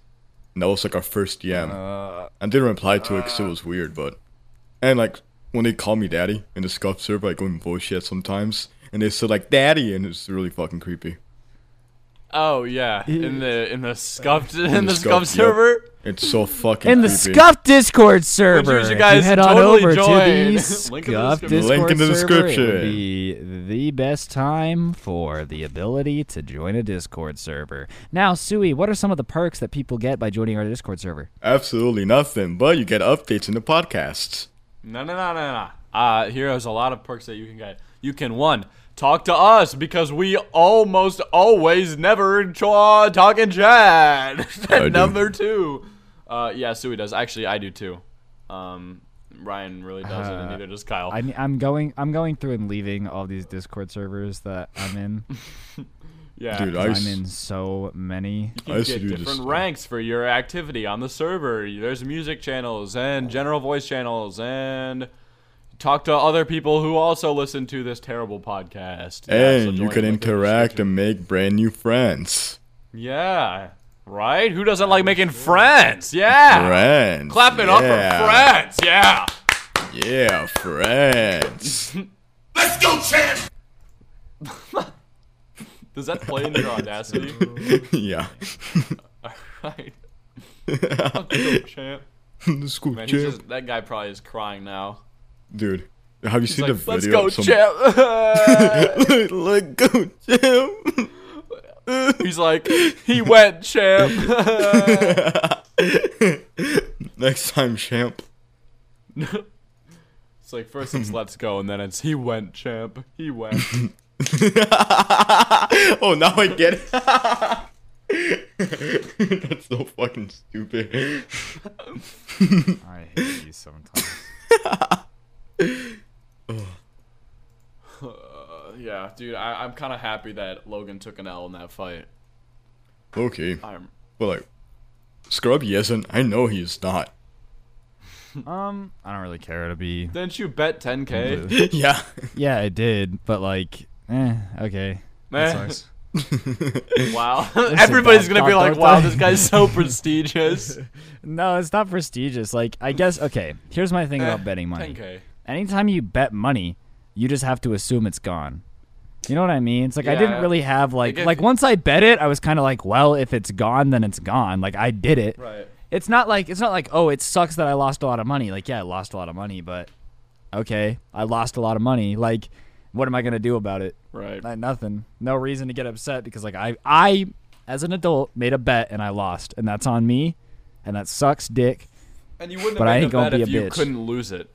and that was like our first DM. I didn't reply to it because it was weird, but and like when they call me daddy in the scuff server, I go in bullshit sometimes, and they said like daddy, and it's really fucking creepy. Oh yeah, in the in the scuffed in, the the scuffed scuffed, yep. server. It's so fucking In the creepy. Scuff Discord server, you if guys head on over join. to the [laughs] Link Scuff description. Discord Link in the server, it would be the best time for the ability to join a Discord server. Now, Sui, what are some of the perks that people get by joining our Discord server? Absolutely nothing, but you get updates in the podcasts. No, no, no, no, no. Uh, here's a lot of perks that you can get. You can one talk to us because we almost always never tra- talk in chat. [laughs] I do. Number two, uh, yeah, Sui does. Actually, I do too. Um, Ryan really doesn't, and Uh, neither does Kyle. I, I'm going. I'm going through and leaving all these Discord servers that I'm in. [laughs] yeah, Dude, I I'm s- in so many. you I used get different stuff. ranks for your activity on the server. There's music channels and general voice channels and. Talk to other people who also listen to this terrible podcast. Yeah, so and you can the link in the interact and make brand new friends. Yeah. Right? Who doesn't like making friends? Yeah. Friends. Clap it up for friends. Yeah. Yeah, friends. [laughs] Let's go, champ! [laughs] Does that play in your audacity? [laughs] yeah. All right. Let's go, champ. the school Man, champ. just, that guy probably is crying now. Dude, have you He's seen like, the let's video? go, of some- champ. [laughs] Let go, champ. [laughs] he's like, he went, champ. [laughs] Next time, champ. it's like, first it's let's go, and then it's he went, champ. He went. oh, now I get it. That's so fucking stupid. I hate these sometimes. Uh, yeah, dude, I, I'm kind of happy that Logan took an L in that fight. Okay, I'm, but like, Scrubby isn't. I know he's not. [laughs] um, I don't really care to be. didn't you bet 10k? [laughs] yeah. Yeah, I did, but like, eh, okay. Man, That sucks. [laughs] Wow. Everybody's gonna be like, "Wow, this guy's so prestigious." No, it's not prestigious. Like, I guess okay. Here's my thing about betting money. 10K. Anytime you bet money, you just have to assume it's gone. You know what I mean? It's like I didn't Yeah. really have like Like, if- like once I bet it, I was kind of like, well, if it's gone, then it's gone. Like I did it. Right. It's not like it's not like oh, it sucks that I lost a lot of money. Like yeah, I lost a lot of money, but okay, I lost a lot of money. Like what am I gonna do about it? Right. Like, nothing. No reason to get upset because like I I as an adult made a bet and I lost, and that's on me, and that sucks, dick. And you wouldn't But have I made ain't the gonna if you bitch. couldn't lose it.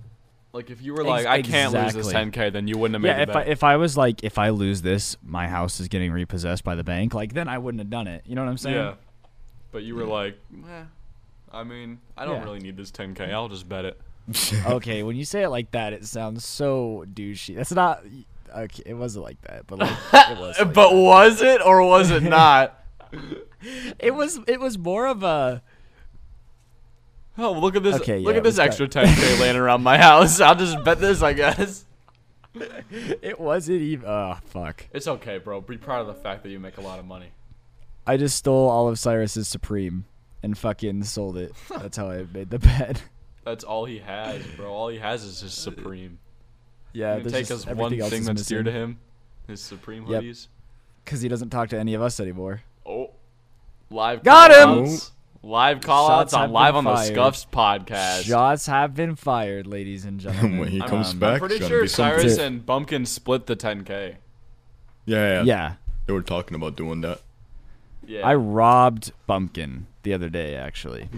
Like if you were Ex- like, I can't lose this exactly. 10k, then you wouldn't have made it. Yeah, the if I bet. if I was like if I lose this, my house is getting repossessed by the bank. Like then I wouldn't have done it. You know what I'm saying? yeah. But you were like, eh, I mean, I don't Yeah. really need this 10k. I'll just bet it. [laughs] [laughs] okay, when you say it like that, it sounds so douchey. That's not. Okay, it wasn't like that, but like it [laughs] was. like but that. was it or was it not? it was. It was more of a. Oh, look at this! Okay, look yeah, at this extra 10k laying around my house. I'll just bet this, I guess. [laughs] It wasn't even. Oh fuck! It's okay, bro. Be proud of the fact that you make a lot of money. I just stole all of Cyrus's Supreme and fucking sold it. [laughs] That's how I made the bet. That's all he has, bro. All he has is his Supreme. Yeah, you take us one thing that's dear to him, his Supreme Yep. hoodies. because he doesn't talk to any of us anymore. Oh, live Got him! Call-outs. Live call outs on live been on the fired. Scuffs podcast. Shots have been fired, ladies and gentlemen. [laughs] when he I'm- comes Um, back, I'm pretty gonna sure be something. Cyrus and Bumpkin split the 10k. Yeah, yeah, yeah, They were talking about doing that. Yeah, I robbed Bumpkin the other day, actually.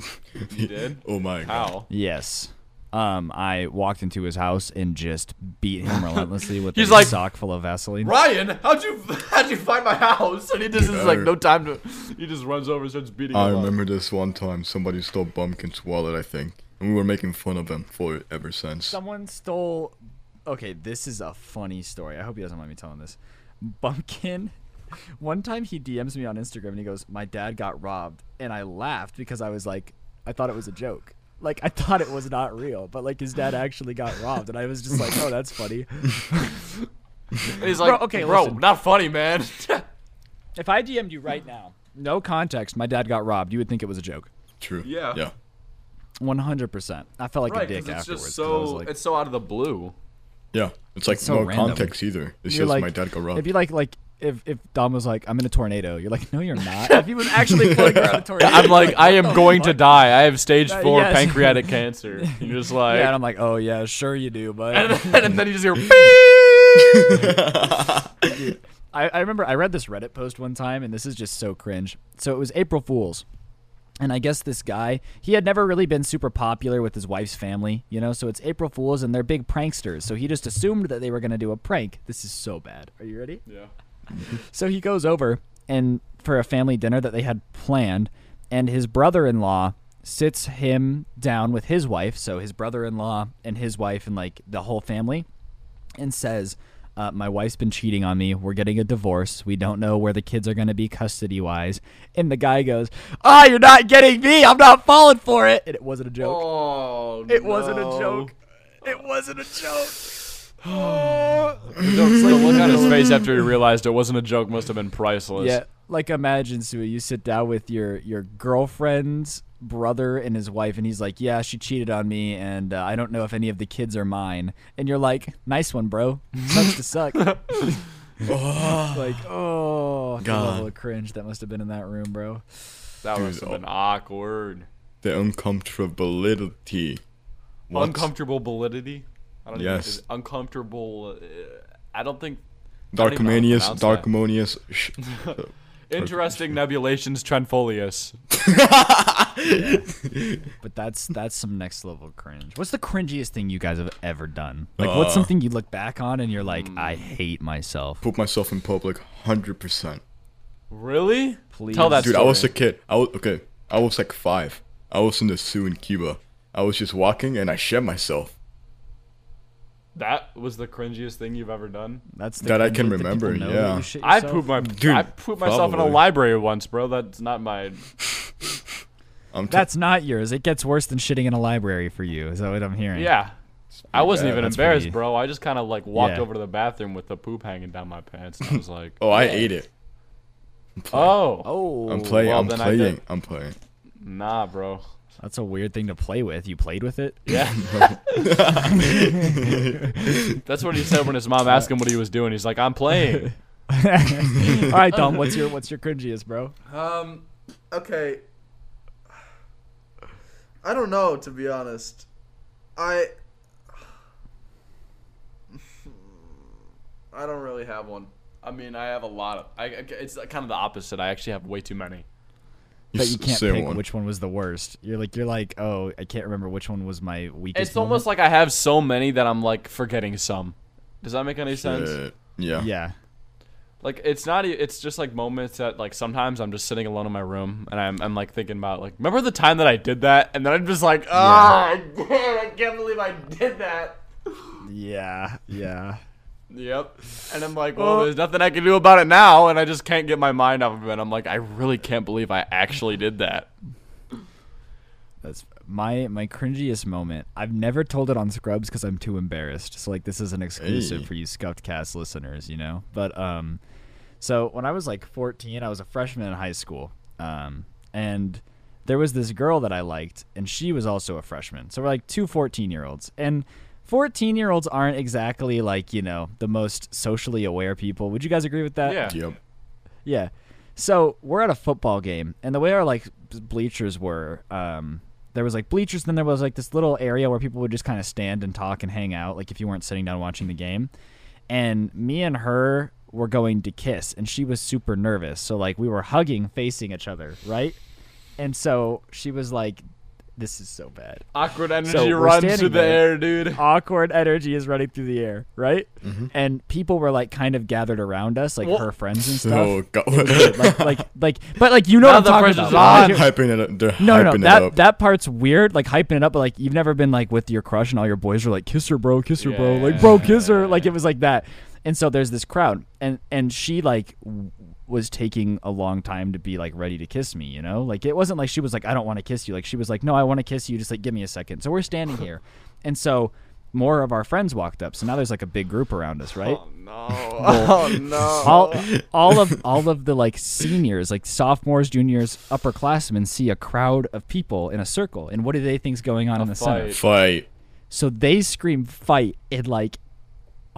you did. [laughs] Oh my god. How? Yes. Um, I walked into his house and just beat him relentlessly with [laughs] He's a like, sock full of Vaseline. Ryan, how'd you [laughs] how'd you find my house? And he just is like no time to. He just runs over and starts beating. I him up. remember this one time somebody stole Bumpkin's wallet, I think, and we were making fun of him for it ever since. Someone stole. Okay, this is a funny story. I hope he doesn't mind me telling this. Bumpkin. [laughs] One time he DMs me on Instagram and he goes, "My dad got robbed," and I laughed because I was like, I thought it was a joke. Like I thought it was not real, but like his dad actually got robbed, and I was just like, "Oh, that's funny." And he's like, okay, bro, listen. not funny, man. [laughs] If I DM'd you right now, no context, my dad got robbed, you would think it was a joke. True. Yeah. Yeah. One hundred percent. I felt like right, a dick it's afterwards. just 'cause I was so like, it's so out of the blue. Yeah. It's like It's so no random. context either. It's You're just like- my dad got robbed. It'd be like like if if Dom was like, "I'm in a tornado," you're like, "No, you're not." if he was actually [laughs] floating around a tornado, I'm like, you're I am "What [laughs] the going to die. I have stage Uh, four yes. pancreatic [laughs] cancer. And you're just like, Yeah, and I'm like, "Oh yeah, sure you do," but and, then, and then you just hear, I, I remember I read this Reddit post one time, and this is just so cringe. So it was April Fools. And I guess this guy, he had never really been super popular with his wife's family, you know? So it's April Fools, and they're big pranksters. So he just assumed that they were going to do a prank. This is so bad. Are you ready? yeah. So he goes over and for a family dinner that they had planned, and his brother-in-law sits him down with his wife, so his brother-in-law and his wife and like the whole family, and says, uh, "My wife's been cheating on me. We're getting a divorce. We don't know where the kids are going to be custody-wise." And the guy goes, "Ah, you're not getting me. I'm not falling for it." And it wasn't a joke. Oh, it wasn't a joke. It wasn't a joke. [gasps] The look on his face after he realized it wasn't a joke must have been priceless. Yeah, like imagine Sue, you sit down with your your girlfriend's brother and his wife, and he's like, "Yeah, she cheated on me, and uh, I don't know if any of the kids are mine." And you're like, "Nice one, bro. Sucks to suck." [laughs] [laughs] like, oh, the level of cringe that must have been in that room, bro. That Dude, must have oh. been awkward. the uncomfortability. What? Uncomfortable validity. I don't Yes. Even, uncomfortable. Uh, I don't think. I don't even know how to Darkomanius, pronounce that. Darkomanius. Sh- [laughs] Interesting nebulations trenfolius. [laughs] But that's that's some next level cringe. What's the cringiest thing you guys have ever done? Like, what's Uh. something you look back on and you're like. "I hate myself." put myself in public 100%. Really? Please. Tell that Dude, story. I was a kid. I was, okay, I was like five. I was in the zoo in Cuba. I was just walking and I shed myself. That was the cringiest thing you've ever done. That's the That I can remember, yeah. I yourself? pooped my Dude, I pooped myself in a probably. library once, bro. That's not my. [laughs] I'm t- That's not yours. It gets worse than shitting in a library for you. Is that what I'm hearing? Yeah. I wasn't bad. even That's embarrassed, pretty- bro. I just kind of like walked Yeah. over to the bathroom with the poop hanging down my pants. And I was like, [laughs] oh, I ate it. Oh, Oh, I'm playing. well, I'm then I playing. did- I'm playing. nah, bro. That's a weird thing to play with. You played with it? Yeah. [laughs] That's what he said when his mom asked him what he was doing. He's like, I'm playing. [laughs] All right, Dom. What's your what's your cringiest, bro? Um, okay. I don't know to be honest. I [sighs] I don't really have one. I mean, I have a lot of. I, I- it's kind of the opposite. I actually have way too many. But you can't pick one. which one was the worst. You're like you're like, oh, I can't remember which one was my weakest. It's almost like I have so many that I'm like forgetting some. Does that make any sense? Uh, yeah. yeah. Like it's not. e- It's just like moments that like sometimes I'm just sitting alone in my room and I'm, I'm like thinking about like remember the time that I did that and then I'm just like ah I [laughs] did. I can't believe I did that. Yeah, yeah. Yep. And I'm like, well, there's nothing I can do about it now, and I just can't get my mind off of it. I'm like, I really can't believe I actually did that. That's my my cringiest moment. I've never told it on Scrubs because I'm too embarrassed. So like this is an exclusive Hey. for you Scuffed Cast listeners, you know. But um, so when I was like 14, I was a freshman in high school. Um, and there was this girl that I liked, and she was also a freshman. So we're like two 14 year olds, and 14 year olds aren't exactly like you know the most socially aware people. Would you guys agree with that? Yeah. Yep. Yeah. So we're at a football game, and the way our like bleachers were, um, there was like bleachers, then there was like this little area where people would just kind of stand and talk and hang out, like if you weren't sitting down watching the game. And me and her were going to kiss, and she was super nervous. So like we were hugging, facing each other, right? And so she was like, "This is so bad." Awkward energy So runs through the there. air, dude. Awkward energy is running through the air, right? Mm-hmm. And people were like kind of gathered around us, like Well- her friends and stuff Oh god. [laughs] like, like, like, but like you know Now what I'm the talking pressure's about. on. Like, [laughs] hyping it up. They're no, no, no. That that part's weird, like hyping it up. But like you've never been like with your crush and all your boys are like, kiss her, bro, kiss her, bro, like bro, kiss her. Like it was like that. And so there's this crowd, and and she like w- was taking a long time to be like ready to kiss me. You know, like it wasn't like she was like, I don't want to kiss you. Like she was like, No, I want to kiss you. Just like give me a second. So we're standing here, [laughs] and so more of our friends walked up. So now there's like a big group around us, right? Oh, no. [laughs] Oh no. all all of all of the like seniors, like sophomores, juniors, upperclassmen see a crowd of people in a circle, and what do they think's going on in the center? fight. Fight. So they scream fight, and like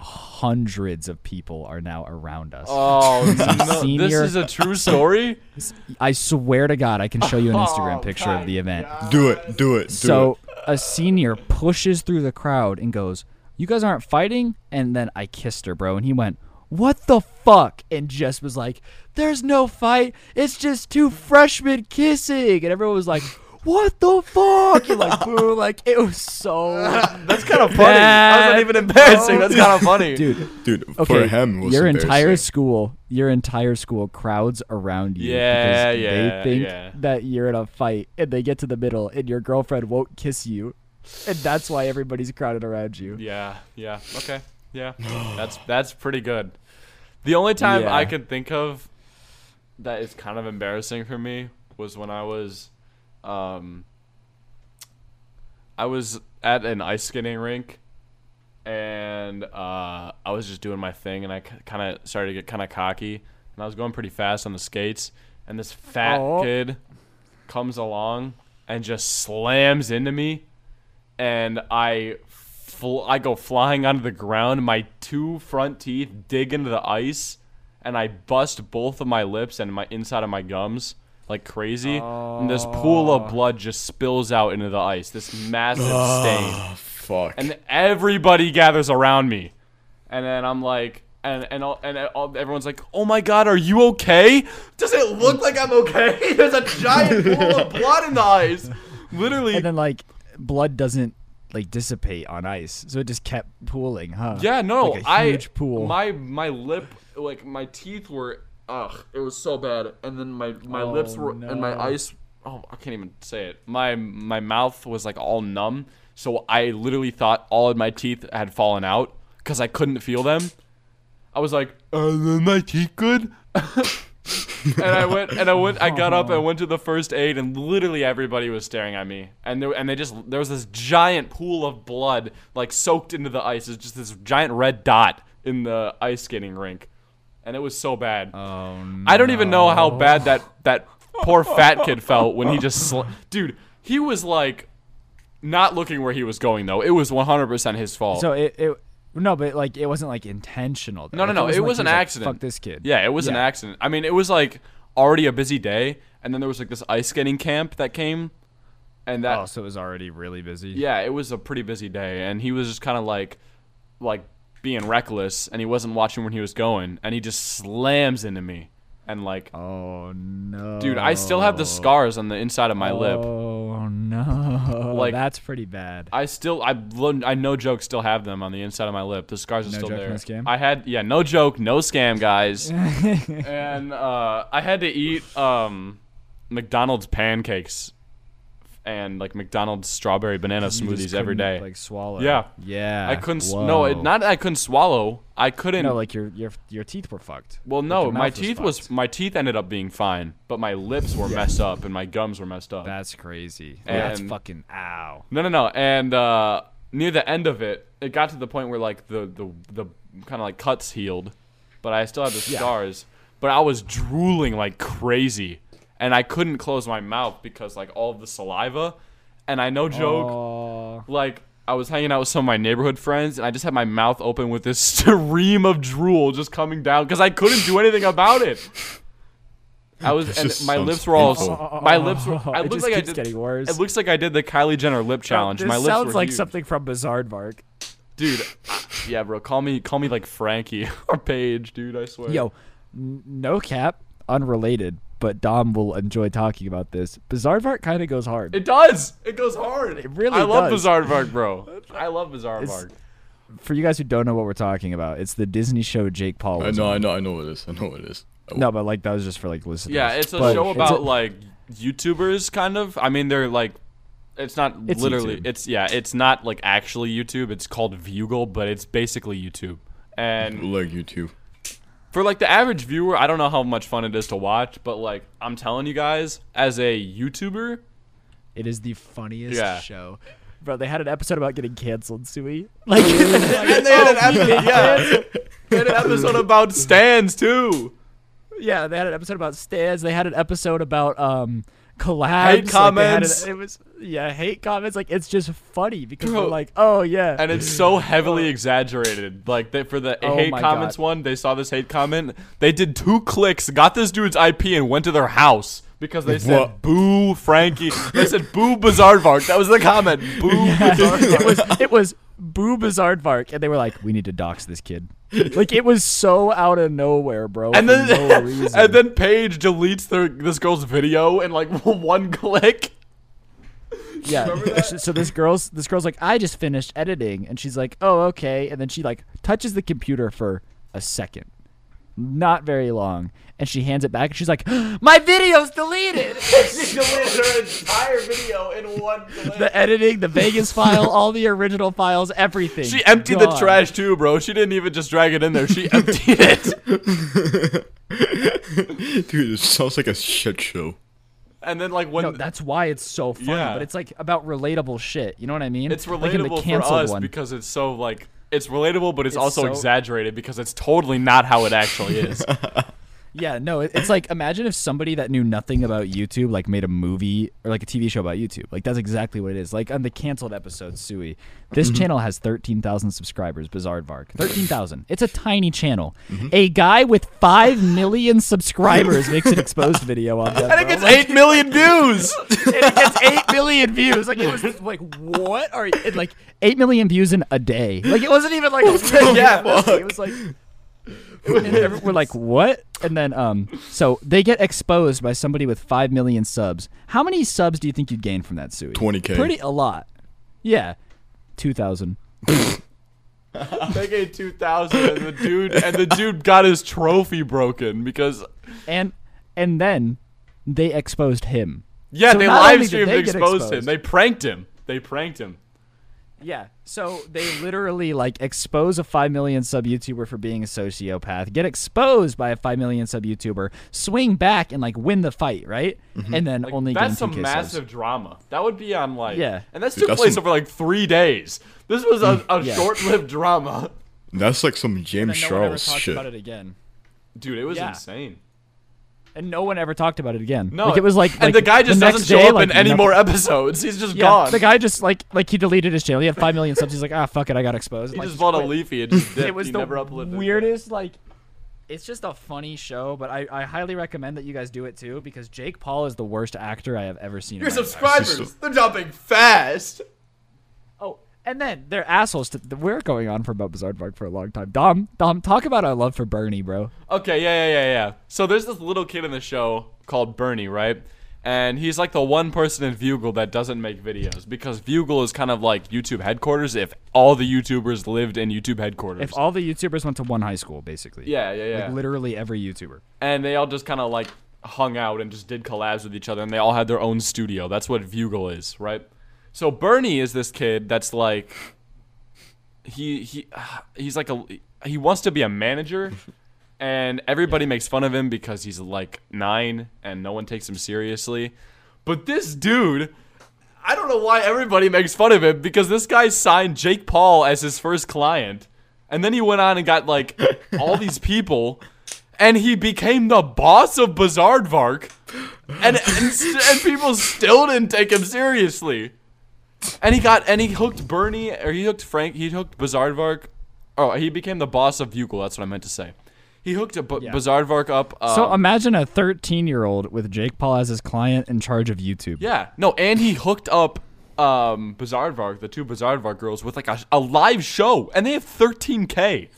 hundreds of people are now around us. Oh no. This is a true story. [laughs] I swear to God, I can show you an oh, Instagram Oh, picture of the event. Do it. Do it. Do So it. a senior pushes through the crowd and goes, "You guys aren't fighting?" And then I kissed her, bro, and he went, "What the fuck?" And Jess was like, "There's no fight. It's just two freshmen kissing." And everyone was like, "What the fuck?" And like, [laughs] boo, like it was so [laughs] That's kind of funny. That wasn't even embarrassing. That's kind of [laughs] funny. dude. Dude, Okay, for him, was your entire school, your entire school crowds around you Yeah, because yeah, they think yeah. that you're in a fight, and they get to the middle, and your girlfriend won't kiss you, and that's why everybody's crowded around you. Yeah, yeah, okay, yeah. That's that's pretty good. The only time Yeah. I could think of that is kind of embarrassing for me was when I was, um, I was at an ice skating rink, and uh, I was just doing my thing, and I kind of started to get kind of cocky, and I was going pretty fast on the skates, and this fat Oh. kid comes along and just slams into me and I fl- I go flying onto the ground. My two front teeth dig into the ice, and I bust both of my lips and my inside of my gums like crazy. And this pool of oh. blood just spills out into the ice. This massive ah, stain, Oh, fuck. and everybody gathers around me, and then I'm like. And and all, and all, everyone's like, "Oh my God, are you okay? Does it look like I'm okay? [laughs] There's a giant pool of blood in the ice, literally." And then like blood doesn't like dissipate on ice, so it just kept pooling, huh? Yeah, no, like a I huge pool. My my lip, like my teeth were, ugh, it was so bad. And then my my oh, lips Oh, were and my no. ice. Oh, I can't even say it. My my mouth was like all numb, so I literally thought all of my teeth had fallen out because I couldn't feel them. I was like, "Are my teeth good?" [laughs] and I went and I went I got up and uh-huh. went to the first aid and literally everybody was staring at me and there and they just there was this giant pool of blood like soaked into the ice it's just this giant red dot in the ice skating rink and it was so bad. Oh no. I don't even know how bad that that poor [laughs] fat kid felt when he just sl- dude. He was like not looking where he was going though. It was 100% his fault. So it, it no, but like it wasn't like intentional. though. No, no, Like, no, wasn't it was he an like, accident. Fuck this kid. Yeah, it was an Yeah. accident. I mean, it was like already a busy day, and then there was like this ice skating camp that came, and that Oh, so it was already really busy. yeah, it was a pretty busy day, and he was just kind of like, like being reckless, and he wasn't watching when he was going, and he just slams into me, and like, Oh no. dude, I still have the scars on the inside of my lip. Oh no. Like- that's pretty bad. I still, I, I no joke, still have them on the inside of my lip. The scars are No still joke, there. no scam? I had, yeah, no joke, no scam, guys. [laughs] and uh, I had to eat um, McDonald's pancakes and like McDonald's strawberry banana You just smoothies every couldn't, day. Like swallow. Yeah. Yeah. I couldn't. s no, it, Whoa. not that I couldn't swallow. I couldn't. No, like your your your teeth were fucked. well, Like, no, your my mouth teeth was fucked. my teeth ended up being fine, but my lips were messed up and my gums were messed up. That's crazy. That's And- fucking ow. No, no, no. And uh, near the end of it, it got to the point where like the the the kind of like cuts healed, but I still had the scars. But I was drooling like crazy, and I couldn't close my mouth because like all of the saliva. And I no joke, like I was hanging out with some of my neighborhood friends, and I just had my mouth open with this [laughs] stream of drool just coming down because I couldn't do anything about it. I was, This and just my sounds lips were all, painful. my lips were. I [laughs] It looked just like I keeps did. getting worse. It looks like I did the Kylie Jenner lip challenge. This my lips sounds were like huge. something from Bizaardvark. dude. Yeah, bro. Call me, call me like Frankie [laughs] or Paige, dude. I swear. Yo, n- no cap, unrelated, but Dom will enjoy talking about this. Bizaardvark kind of goes hard. it does. It goes hard. It really I love does. Bizarre bro. [laughs] I love Bizarre It's- For you guys who don't know what we're talking about, it's the Disney show Jake Paul. I know, on. I know, I know what it is. I know what it is. No, but like that was just for like listeners. Yeah, it's a But show about a- like YouTubers, kind of. I mean, they're like. It's not It's literally. YouTube. It's yeah. It's not like actually YouTube. It's called Vuuugle, but it's basically YouTube. And like you too. For like the average viewer, I don't know how much fun it is to watch, but like I'm telling you guys, as a YouTuber, It is the funniest Yeah. show. Bro, they had an episode about getting canceled, Sui. [laughs] Like, [laughs] and they had an episode, yeah, they had an episode about stans too. yeah, they had an episode about stans. They had an episode about um collabs. Hate Like, comments. an- it was yeah, hate comments. Like it's just funny because Bro. they're like, oh yeah, and it's so heavily exaggerated. Like they, for the Oh hate comments God. one, they saw this hate comment. They did two clicks, got this dude's IP, and went to their house because they said What? "boo Frankie." They said "boo Bizaardvark." That was the comment. Boo [laughs] Bizaardvark. it was it was Boo Bizaardvark, and they were like, we need to dox this kid. [laughs] Like it was so out of nowhere, bro. And for then, no [laughs] reason. and then Paige deletes their this girl's video in like [laughs] one click. Yeah. So this girl's this girl's like, I just finished editing, and she's like, oh okay, and then she like touches the computer for a second, not very long, and she hands it back, and she's like, [gasps] my video's deleted. [laughs] she deleted her entire video in one click. the editing, the Vegas [laughs] file, all the original files, everything. She emptied the trash too, bro. She didn't even just drag it in there. She emptied it. [laughs] Dude, it sounds like a shit show. And then like when No, that's why it's so funny. Yeah. But it's like about relatable shit. You know what I mean? it's Like relatable for us one. because it's so like it's relatable, but it's, It's also so- exaggerated because it's totally not how it actually is. [laughs] Yeah, no, it, it's like imagine if somebody that knew nothing about YouTube like made a movie or like a TV show about YouTube. Like that's exactly what it is. Like on the canceled episode, Sui. This mm-hmm. channel has 13,000 subscribers, Bizaardvark. 13,000. It's a tiny channel. Mm-hmm. A guy with 5 million subscribers makes an exposed video on that. [laughs] I think bro. it's eight million views. [laughs] it gets 8 million views. Like it was like what are you it, like 8 million views in a day. Like it wasn't even like [laughs] Yeah. it was like we're like, [laughs] what? And then, um, so they get exposed by somebody with five million subs. How many subs do you think you'd gain from that, Sui? 20K. Pretty a lot. Yeah, two thousand. [laughs] they gave two thousand, and the dude and the dude got his trophy broken because And and then they exposed him. yeah, So they live streamed they and exposed him. They pranked him. They pranked him. Yeah. So they literally like expose a five million sub YouTuber for being a sociopath, get exposed by a five million sub YouTuber, swing back and like win the fight, right? Mm-hmm. And then Like, only gain that's 2K some subs. massive drama. That would be on like Yeah. and that's took that's place some- over like three days. This was a, a Yeah. short-lived drama. That's like some James then no one ever Charles shit. about it again. Dude, it was Yeah. insane. And no one ever talked about it again. No, like it was like, and like, the guy just next doesn't show day, up like, in any nothing- more episodes. He's just [laughs] Yeah, gone. the guy just like like he deleted his channel. He had five million subs. He's like, ah, fuck it, I got exposed. he Like, just bought a leafy and just [laughs] dipped. It was he the never uploaded. it. weirdest like. It's just a funny show, but I, I highly recommend that you guys do it too because Jake Paul is the worst actor I have ever seen. in Your my life. subscribers, they're jumping fast. And then they're assholes. To, we're going on for about Bizaardvark for a long time. Dom, Dom, talk about our love for Bernie, bro. Okay, yeah, yeah, yeah, yeah. So there's this little kid in the show called Bernie, right? And he's like the one person in Vuuugle that doesn't make videos because Vuuugle is kind of like YouTube headquarters if all the YouTubers lived in YouTube headquarters. If all the YouTubers went to one high school, basically. yeah, yeah, yeah. Like literally every YouTuber. and they all just kind of like hung out and just did collabs with each other and they all had their own studio that's what Vuuugle is right so bernie is this kid that's like he he he's like a he wants to be a manager [laughs] and everybody makes fun of him because he's like nine and no one takes him seriously. But this dude i don't know why everybody makes fun of him because this guy signed jake paul as his first client. And then he went on and got like all [laughs] these people. And he became the boss of Bizaardvark, and and, and people still didn't take him seriously. And he got and he hooked Bernie or he hooked Frank. He hooked Bizaardvark. Oh, he became the boss of Vuuugle. That's what I meant to say. He hooked a B- Yeah. Bizaardvark up. Um, So imagine a 13 year old with Jake Paul as his client in charge of YouTube. yeah, no, and he hooked up um Bizaardvark, the two Bizaardvark girls, with like a, a live show, and they have 13k.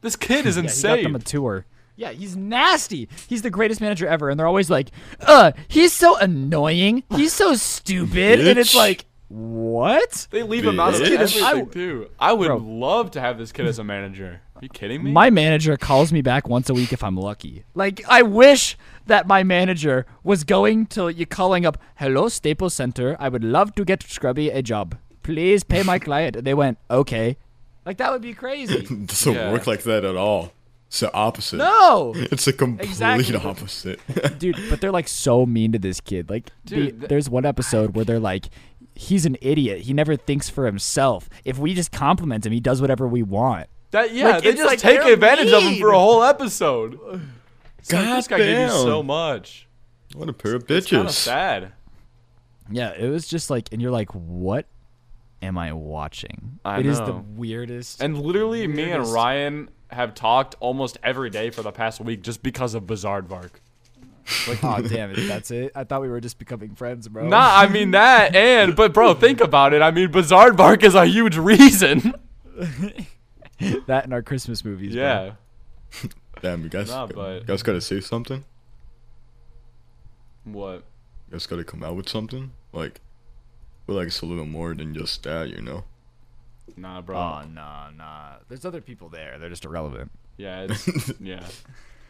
This kid is [laughs] Yeah, he insane. got them a tour. Yeah, he's nasty. He's the greatest manager ever, and they're always like, "Uh, he's so annoying. He's so stupid." [laughs] And it's like, what? They leave him out of Bitch. everything I- too. I would Bro. love to have this kid as a manager. Are you kidding me? My manager calls me back once a week if I'm lucky. Like, I wish that my manager was going to you calling up, "Hello, Staples Center. I would love to get Scrubby a job. Please pay my client." And they went, "Okay." Like that would be crazy. It [laughs] doesn't Yeah. work like that at all. It's the opposite. no. [laughs] It's a complete Exactly. opposite. [laughs] dude but they're like so mean to this kid like the- th- there's one episode where they're like he's an idiot he never thinks for himself if we just compliment him he does whatever we want that yeah, Like, they just like take they're advantage of him for a whole episode. It's like, this guy gave you so much. what a pair of It's kind of bitches. sad. yeah it was just like and you're like what am i watching I It is the weirdest And literally, me and Ryan have talked almost every day for the past week just because of Bizaardvark. Like oh [laughs] damn it that's it i thought we were just becoming friends bro Nah, I mean that, and but bro, think about it. I mean, Bizaardvark is a huge reason. [laughs] that in our christmas movies bro. yeah. [laughs] Damn, you guys, Nah, but- you guys gotta say something. What? You guys gotta come out with something. Like, feel like it's a little more than just that, you know. Nah, bro. oh nah nah there's other people there they're just irrelevant Yeah, it's yeah.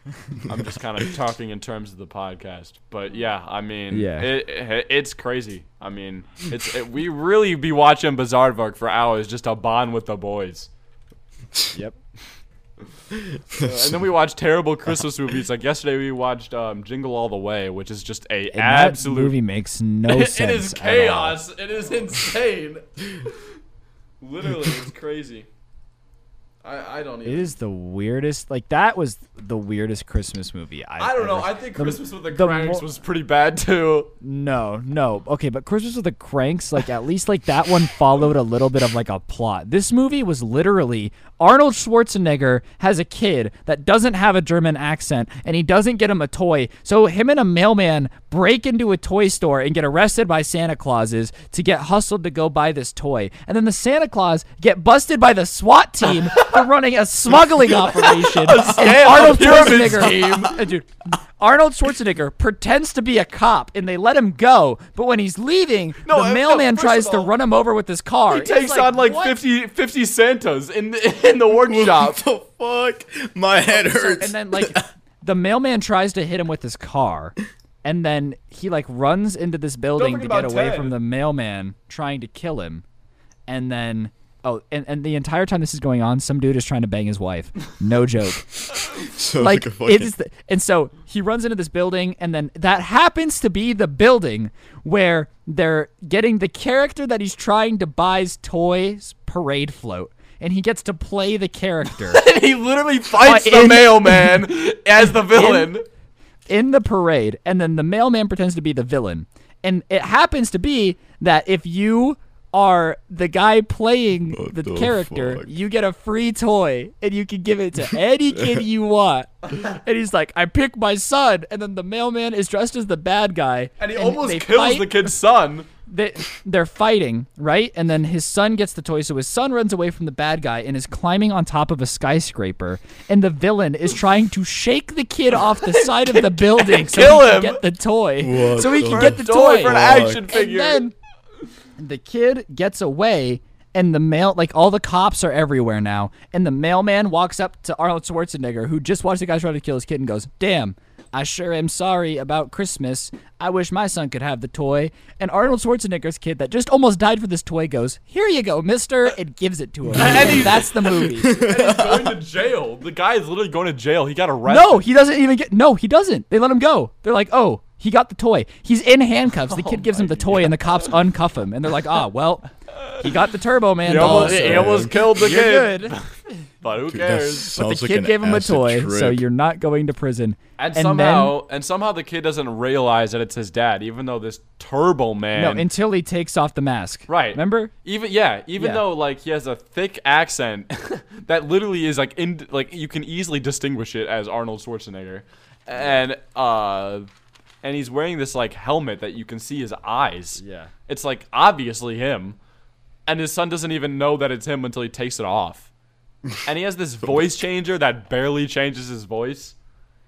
[laughs] I'm just kind of talking in terms of the podcast, but yeah, I mean, Yeah. it, it, it's crazy. I mean, it's it, we really be watching Bizaardvark for hours just to bond with the boys, yep and then we watch terrible Christmas movies. Like yesterday, we watched um, Jingle All the Way, which is just a and absolute. movie makes no [laughs] sense it is chaos. It is insane. [laughs] Literally, it's crazy. I, I don't even. is the weirdest. Like that was the weirdest Christmas movie. I've I don't know. ever- I think the- Christmas with the, the Cranks mo- was pretty bad too. No, no. Okay, but Christmas with the Cranks, like at least like that one followed a little bit of like a plot. This movie was literally Arnold Schwarzenegger has a kid that doesn't have a German accent and he doesn't get him a toy. So him and a mailman break into a toy store and get arrested by Santa Clauses to get hustled to go buy this toy. And then the Santa Claus get busted by the SWAT team [laughs] for running a smuggling [laughs] operation. and scam, Arnold Schwarzenegger Uh, dude, Arnold Schwarzenegger pretends to be a cop and they let him go, but when he's leaving, No, the uh, no, mailman tries of to run him over with his car. He It's takes on like what? 50, 50 Santas in the, in the workshop. the fuck? My head So- hurts. and then like the mailman tries to hit him with his car, and then he like runs into this building to get away Ted. from the mailman trying to kill him, and then. Oh, and, and the entire time this is going on, some dude is trying to bang his wife. No joke. [laughs] so like a it's the, and so he runs into this building and then that happens to be the building where they're getting the character that he's trying to buy's toys parade float and he gets to play the character [laughs] and he literally fights Uh, the in- mailman [laughs] as the villain. in the parade, and then the mailman pretends to be the villain. And it happens to be that if you are the guy playing the, the character, fuck? you get a free toy and you can give it to any kid [laughs] you want. And he's like, I pick my son, and then the mailman is dressed as the bad guy. and he almost kills fight- the kid's son. they, they're fighting, right? And then his son gets the toy, so his son runs away from the bad guy and is climbing on top of a skyscraper. And the villain is trying to shake the kid off the side of the [laughs] building so kill he him. can get the toy. What so he can get the Toy toy. for an action figure. And then the kid gets away. And the mail, like all the cops are everywhere now. And the mailman walks up to Arnold Schwarzenegger, who just watched the guy try to kill his kid, and goes, "Damn, I sure am sorry about Christmas. I wish my son could have the toy." And Arnold Schwarzenegger's kid, that just almost died for this toy, goes, "Here you go, Mister," and gives it to him. And that's the movie. [laughs] and he's going to jail. The guy is literally going to jail. He got arrested. no, he doesn't even get. No, he doesn't. They let him go. They're like, "Oh, he got the toy. He's in handcuffs." The [laughs] kid gives him the toy, and the cops uncuff him, and they're like, "Ah, well." He got the Turbo Man he doll. almost, he almost killed the kid. good. [laughs] But who Dude, cares? sounds the kid an gave him a toy, trip. so you're not going to prison. And, then- somehow, and somehow the kid doesn't realize that it's his dad, even though this Turbo Man. no, until he takes off the mask. Right. Remember? Even yeah, even Yeah. though like he has a thick accent [laughs] that literally is like in like you can easily distinguish it as Arnold Schwarzenegger, and uh, and he's wearing this like helmet that you can see his eyes. Yeah. it's like obviously him, and his son doesn't even know that it's him until he takes it off, [laughs] and he has this voice changer that barely changes his voice.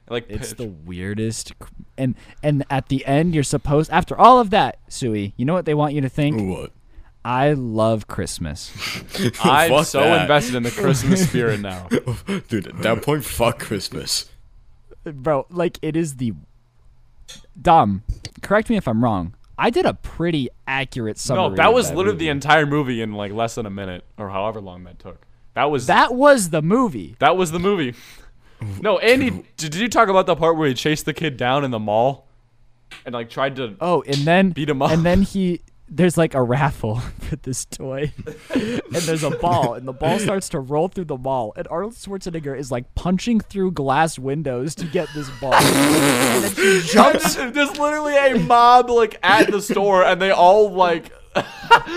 Like It's pitch- the weirdest. And and at the end, you're supposed. After all of that, Sui, you know what they want you to think? What? I love Christmas. [laughs] I'm Fuck so that. invested in the Christmas [laughs] spirit now. Dude, at that point, fuck Christmas. Bro, like it is the Dom, correct me if I'm wrong. I did a pretty accurate summary. No, that was literally movie. the entire movie in like less than a minute or however long that took. That was That was the movie. that was the movie. No, Andy, did, did you talk about the part where he chased the kid down in the mall and like tried to? Oh, and then beat him up. And then he there's like a raffle [laughs] for this toy, [laughs] and there's a ball, and the ball starts to roll through the mall, and Arnold Schwarzenegger is like punching through glass windows to get this ball, [laughs] and then he jumps, There's literally a mob like at the store, and they all like.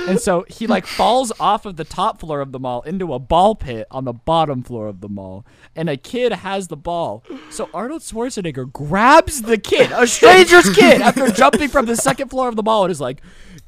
and so he like falls off of the top floor of the mall into a ball pit on the bottom floor of the mall, and a kid has the ball. So Arnold Schwarzenegger grabs the kid, a stranger's kid, after jumping from the second floor of the mall, and is like.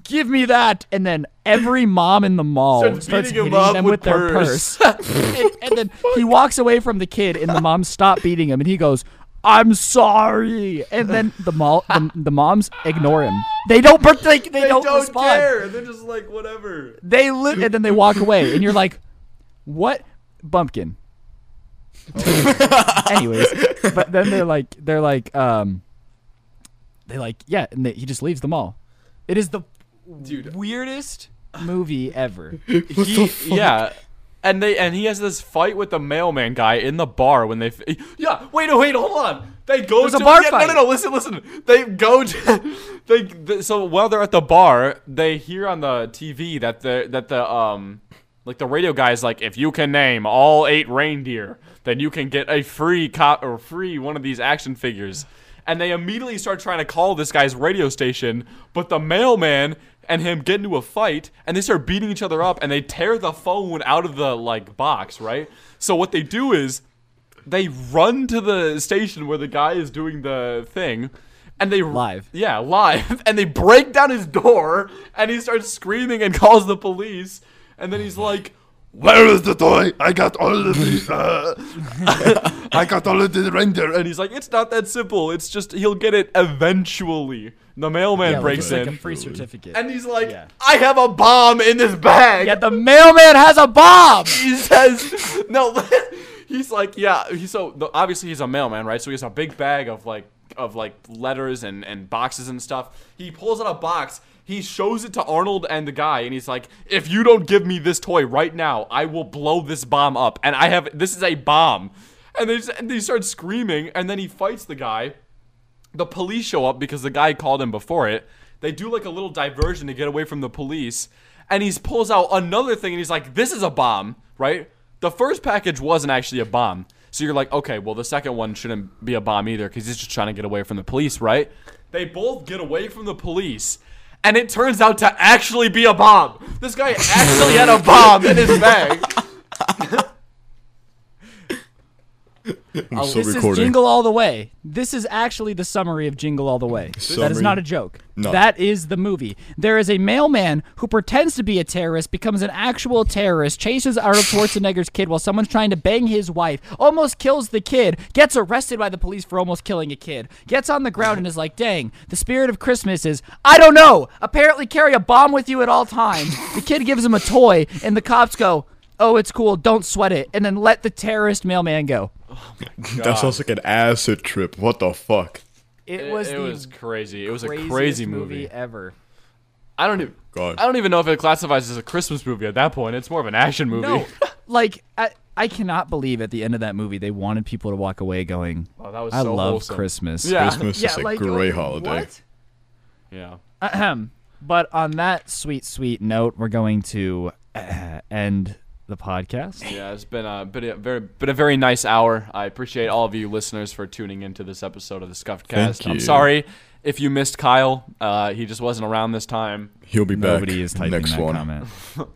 Give me that, and then every mom in the mall Starts starts, beating him hitting them with with, their purse. [laughs] and, and then he walks away from the kid, and the mom stop beating him, and he goes, "I'm sorry," and then the mall, the, the moms ignore him. They don't, they, they, They don't, don't respond. care. They're just like whatever. they li- and then they walk away. And you're like what? Bumpkin. [laughs] Anyways but then they're like they're like um they like yeah and they, he just leaves the mall. It is the Dude. weirdest [sighs] movie ever [laughs] He, yeah. And they and he has this fight with the mailman guy in the bar when they f- yeah wait no wait hold on they go There's to a bar yeah, fight. no no no listen listen they go to [laughs] they th- so while they're at the bar they hear on the TV that the that the um like the radio guy is like if you can name all eight reindeer then you can get a free cop or free one of these action figures and they immediately start trying to call this guy's radio station but the mailman and him get into a fight and they start beating each other up and they tear the phone out of the like box right so what they do is they run to the station where the guy is doing the thing and they Live. yeah [laughs] live and they break down his door and he starts screaming and calls the police and then he's like Where is the toy? I got all of the. Uh, [laughs] I got all of the reindeer. and he's like it's not that simple it's just he'll get it eventually the mailman yeah, breaks like in. a free certificate. And he's like Yeah. i have a bomb in this bag. Yeah the mailman has a bomb! [laughs] He says no [laughs] he's like yeah he's so the, obviously he's a mailman right? So he has a big bag of like of like letters and and boxes and stuff. He pulls out a box he shows it to arnold and the guy and he's like if you don't give me this toy right now i will blow this bomb up. And i have this is a bomb. And they, just, and they start screaming and then he fights the guy the police show up because the guy called him before it. They do like a little diversion to get away from the police. And he pulls out another thing and he's like, This is a bomb. right? The first package wasn't actually a bomb. So you're like, okay, well, the second one shouldn't be a bomb either because he's just trying to get away from the police, right? They both get away from the police, and it turns out to actually be a bomb. This guy actually had a bomb in his bag. I'm oh, still This is recording. Jingle All the Way. This is actually the summary of Jingle All the Way. That is not a joke. No. That is the movie. There is a mailman who pretends to be a terrorist, becomes an actual terrorist, chases Arnold Schwarzenegger's kid while someone's trying to bang his wife, almost kills the kid, gets arrested by the police for almost killing a kid, gets on the ground and is like, dang, the spirit of Christmas is, I don't know, apparently carry a bomb with you at all times. The kid gives him a toy, and the cops go, oh, it's cool, don't sweat it, and then let the terrorist mailman go. That sounds like an acid trip. What the fuck? It, It, was it the was crazy. It was a crazy movie. ever. I don't even. God. I don't even know if it classifies as a Christmas movie at that point. It's more of an action movie. No, [laughs] like I, I cannot believe at the end of that movie they wanted people to walk away going, Oh, that was "I so love wholesome. Christmas." Yeah. Christmas [laughs] yeah, is a like great holiday. what? Yeah. Ahem. [clears throat] But on that sweet, sweet note, we're going to uh, end the podcast. Yeah, it's been a been a very been a very nice hour. I appreciate all of you listeners for tuning into this episode of the Scuffed Cast. Thank I'm sorry if you missed Kyle. Uh, he just wasn't around this time. He'll be back. Nobody is typing next that one. comment. [laughs]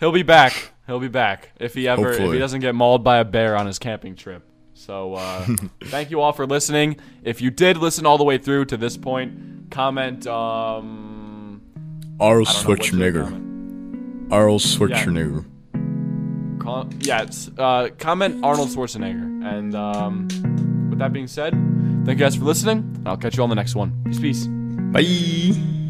He'll be back. He'll be back if he ever if he doesn't get mauled by a bear on his camping trip. So uh, [laughs] thank you all for listening. If you did listen all the way through to this point, comment. Um, Arl I don't know what to Schwarzenegger. comment. Arl Schwarzenegger. Yeah, it's, uh, comment Arnold Schwarzenegger. And um, with that being said, thank you guys for listening. I'll catch you on the next one. Peace, peace. Bye.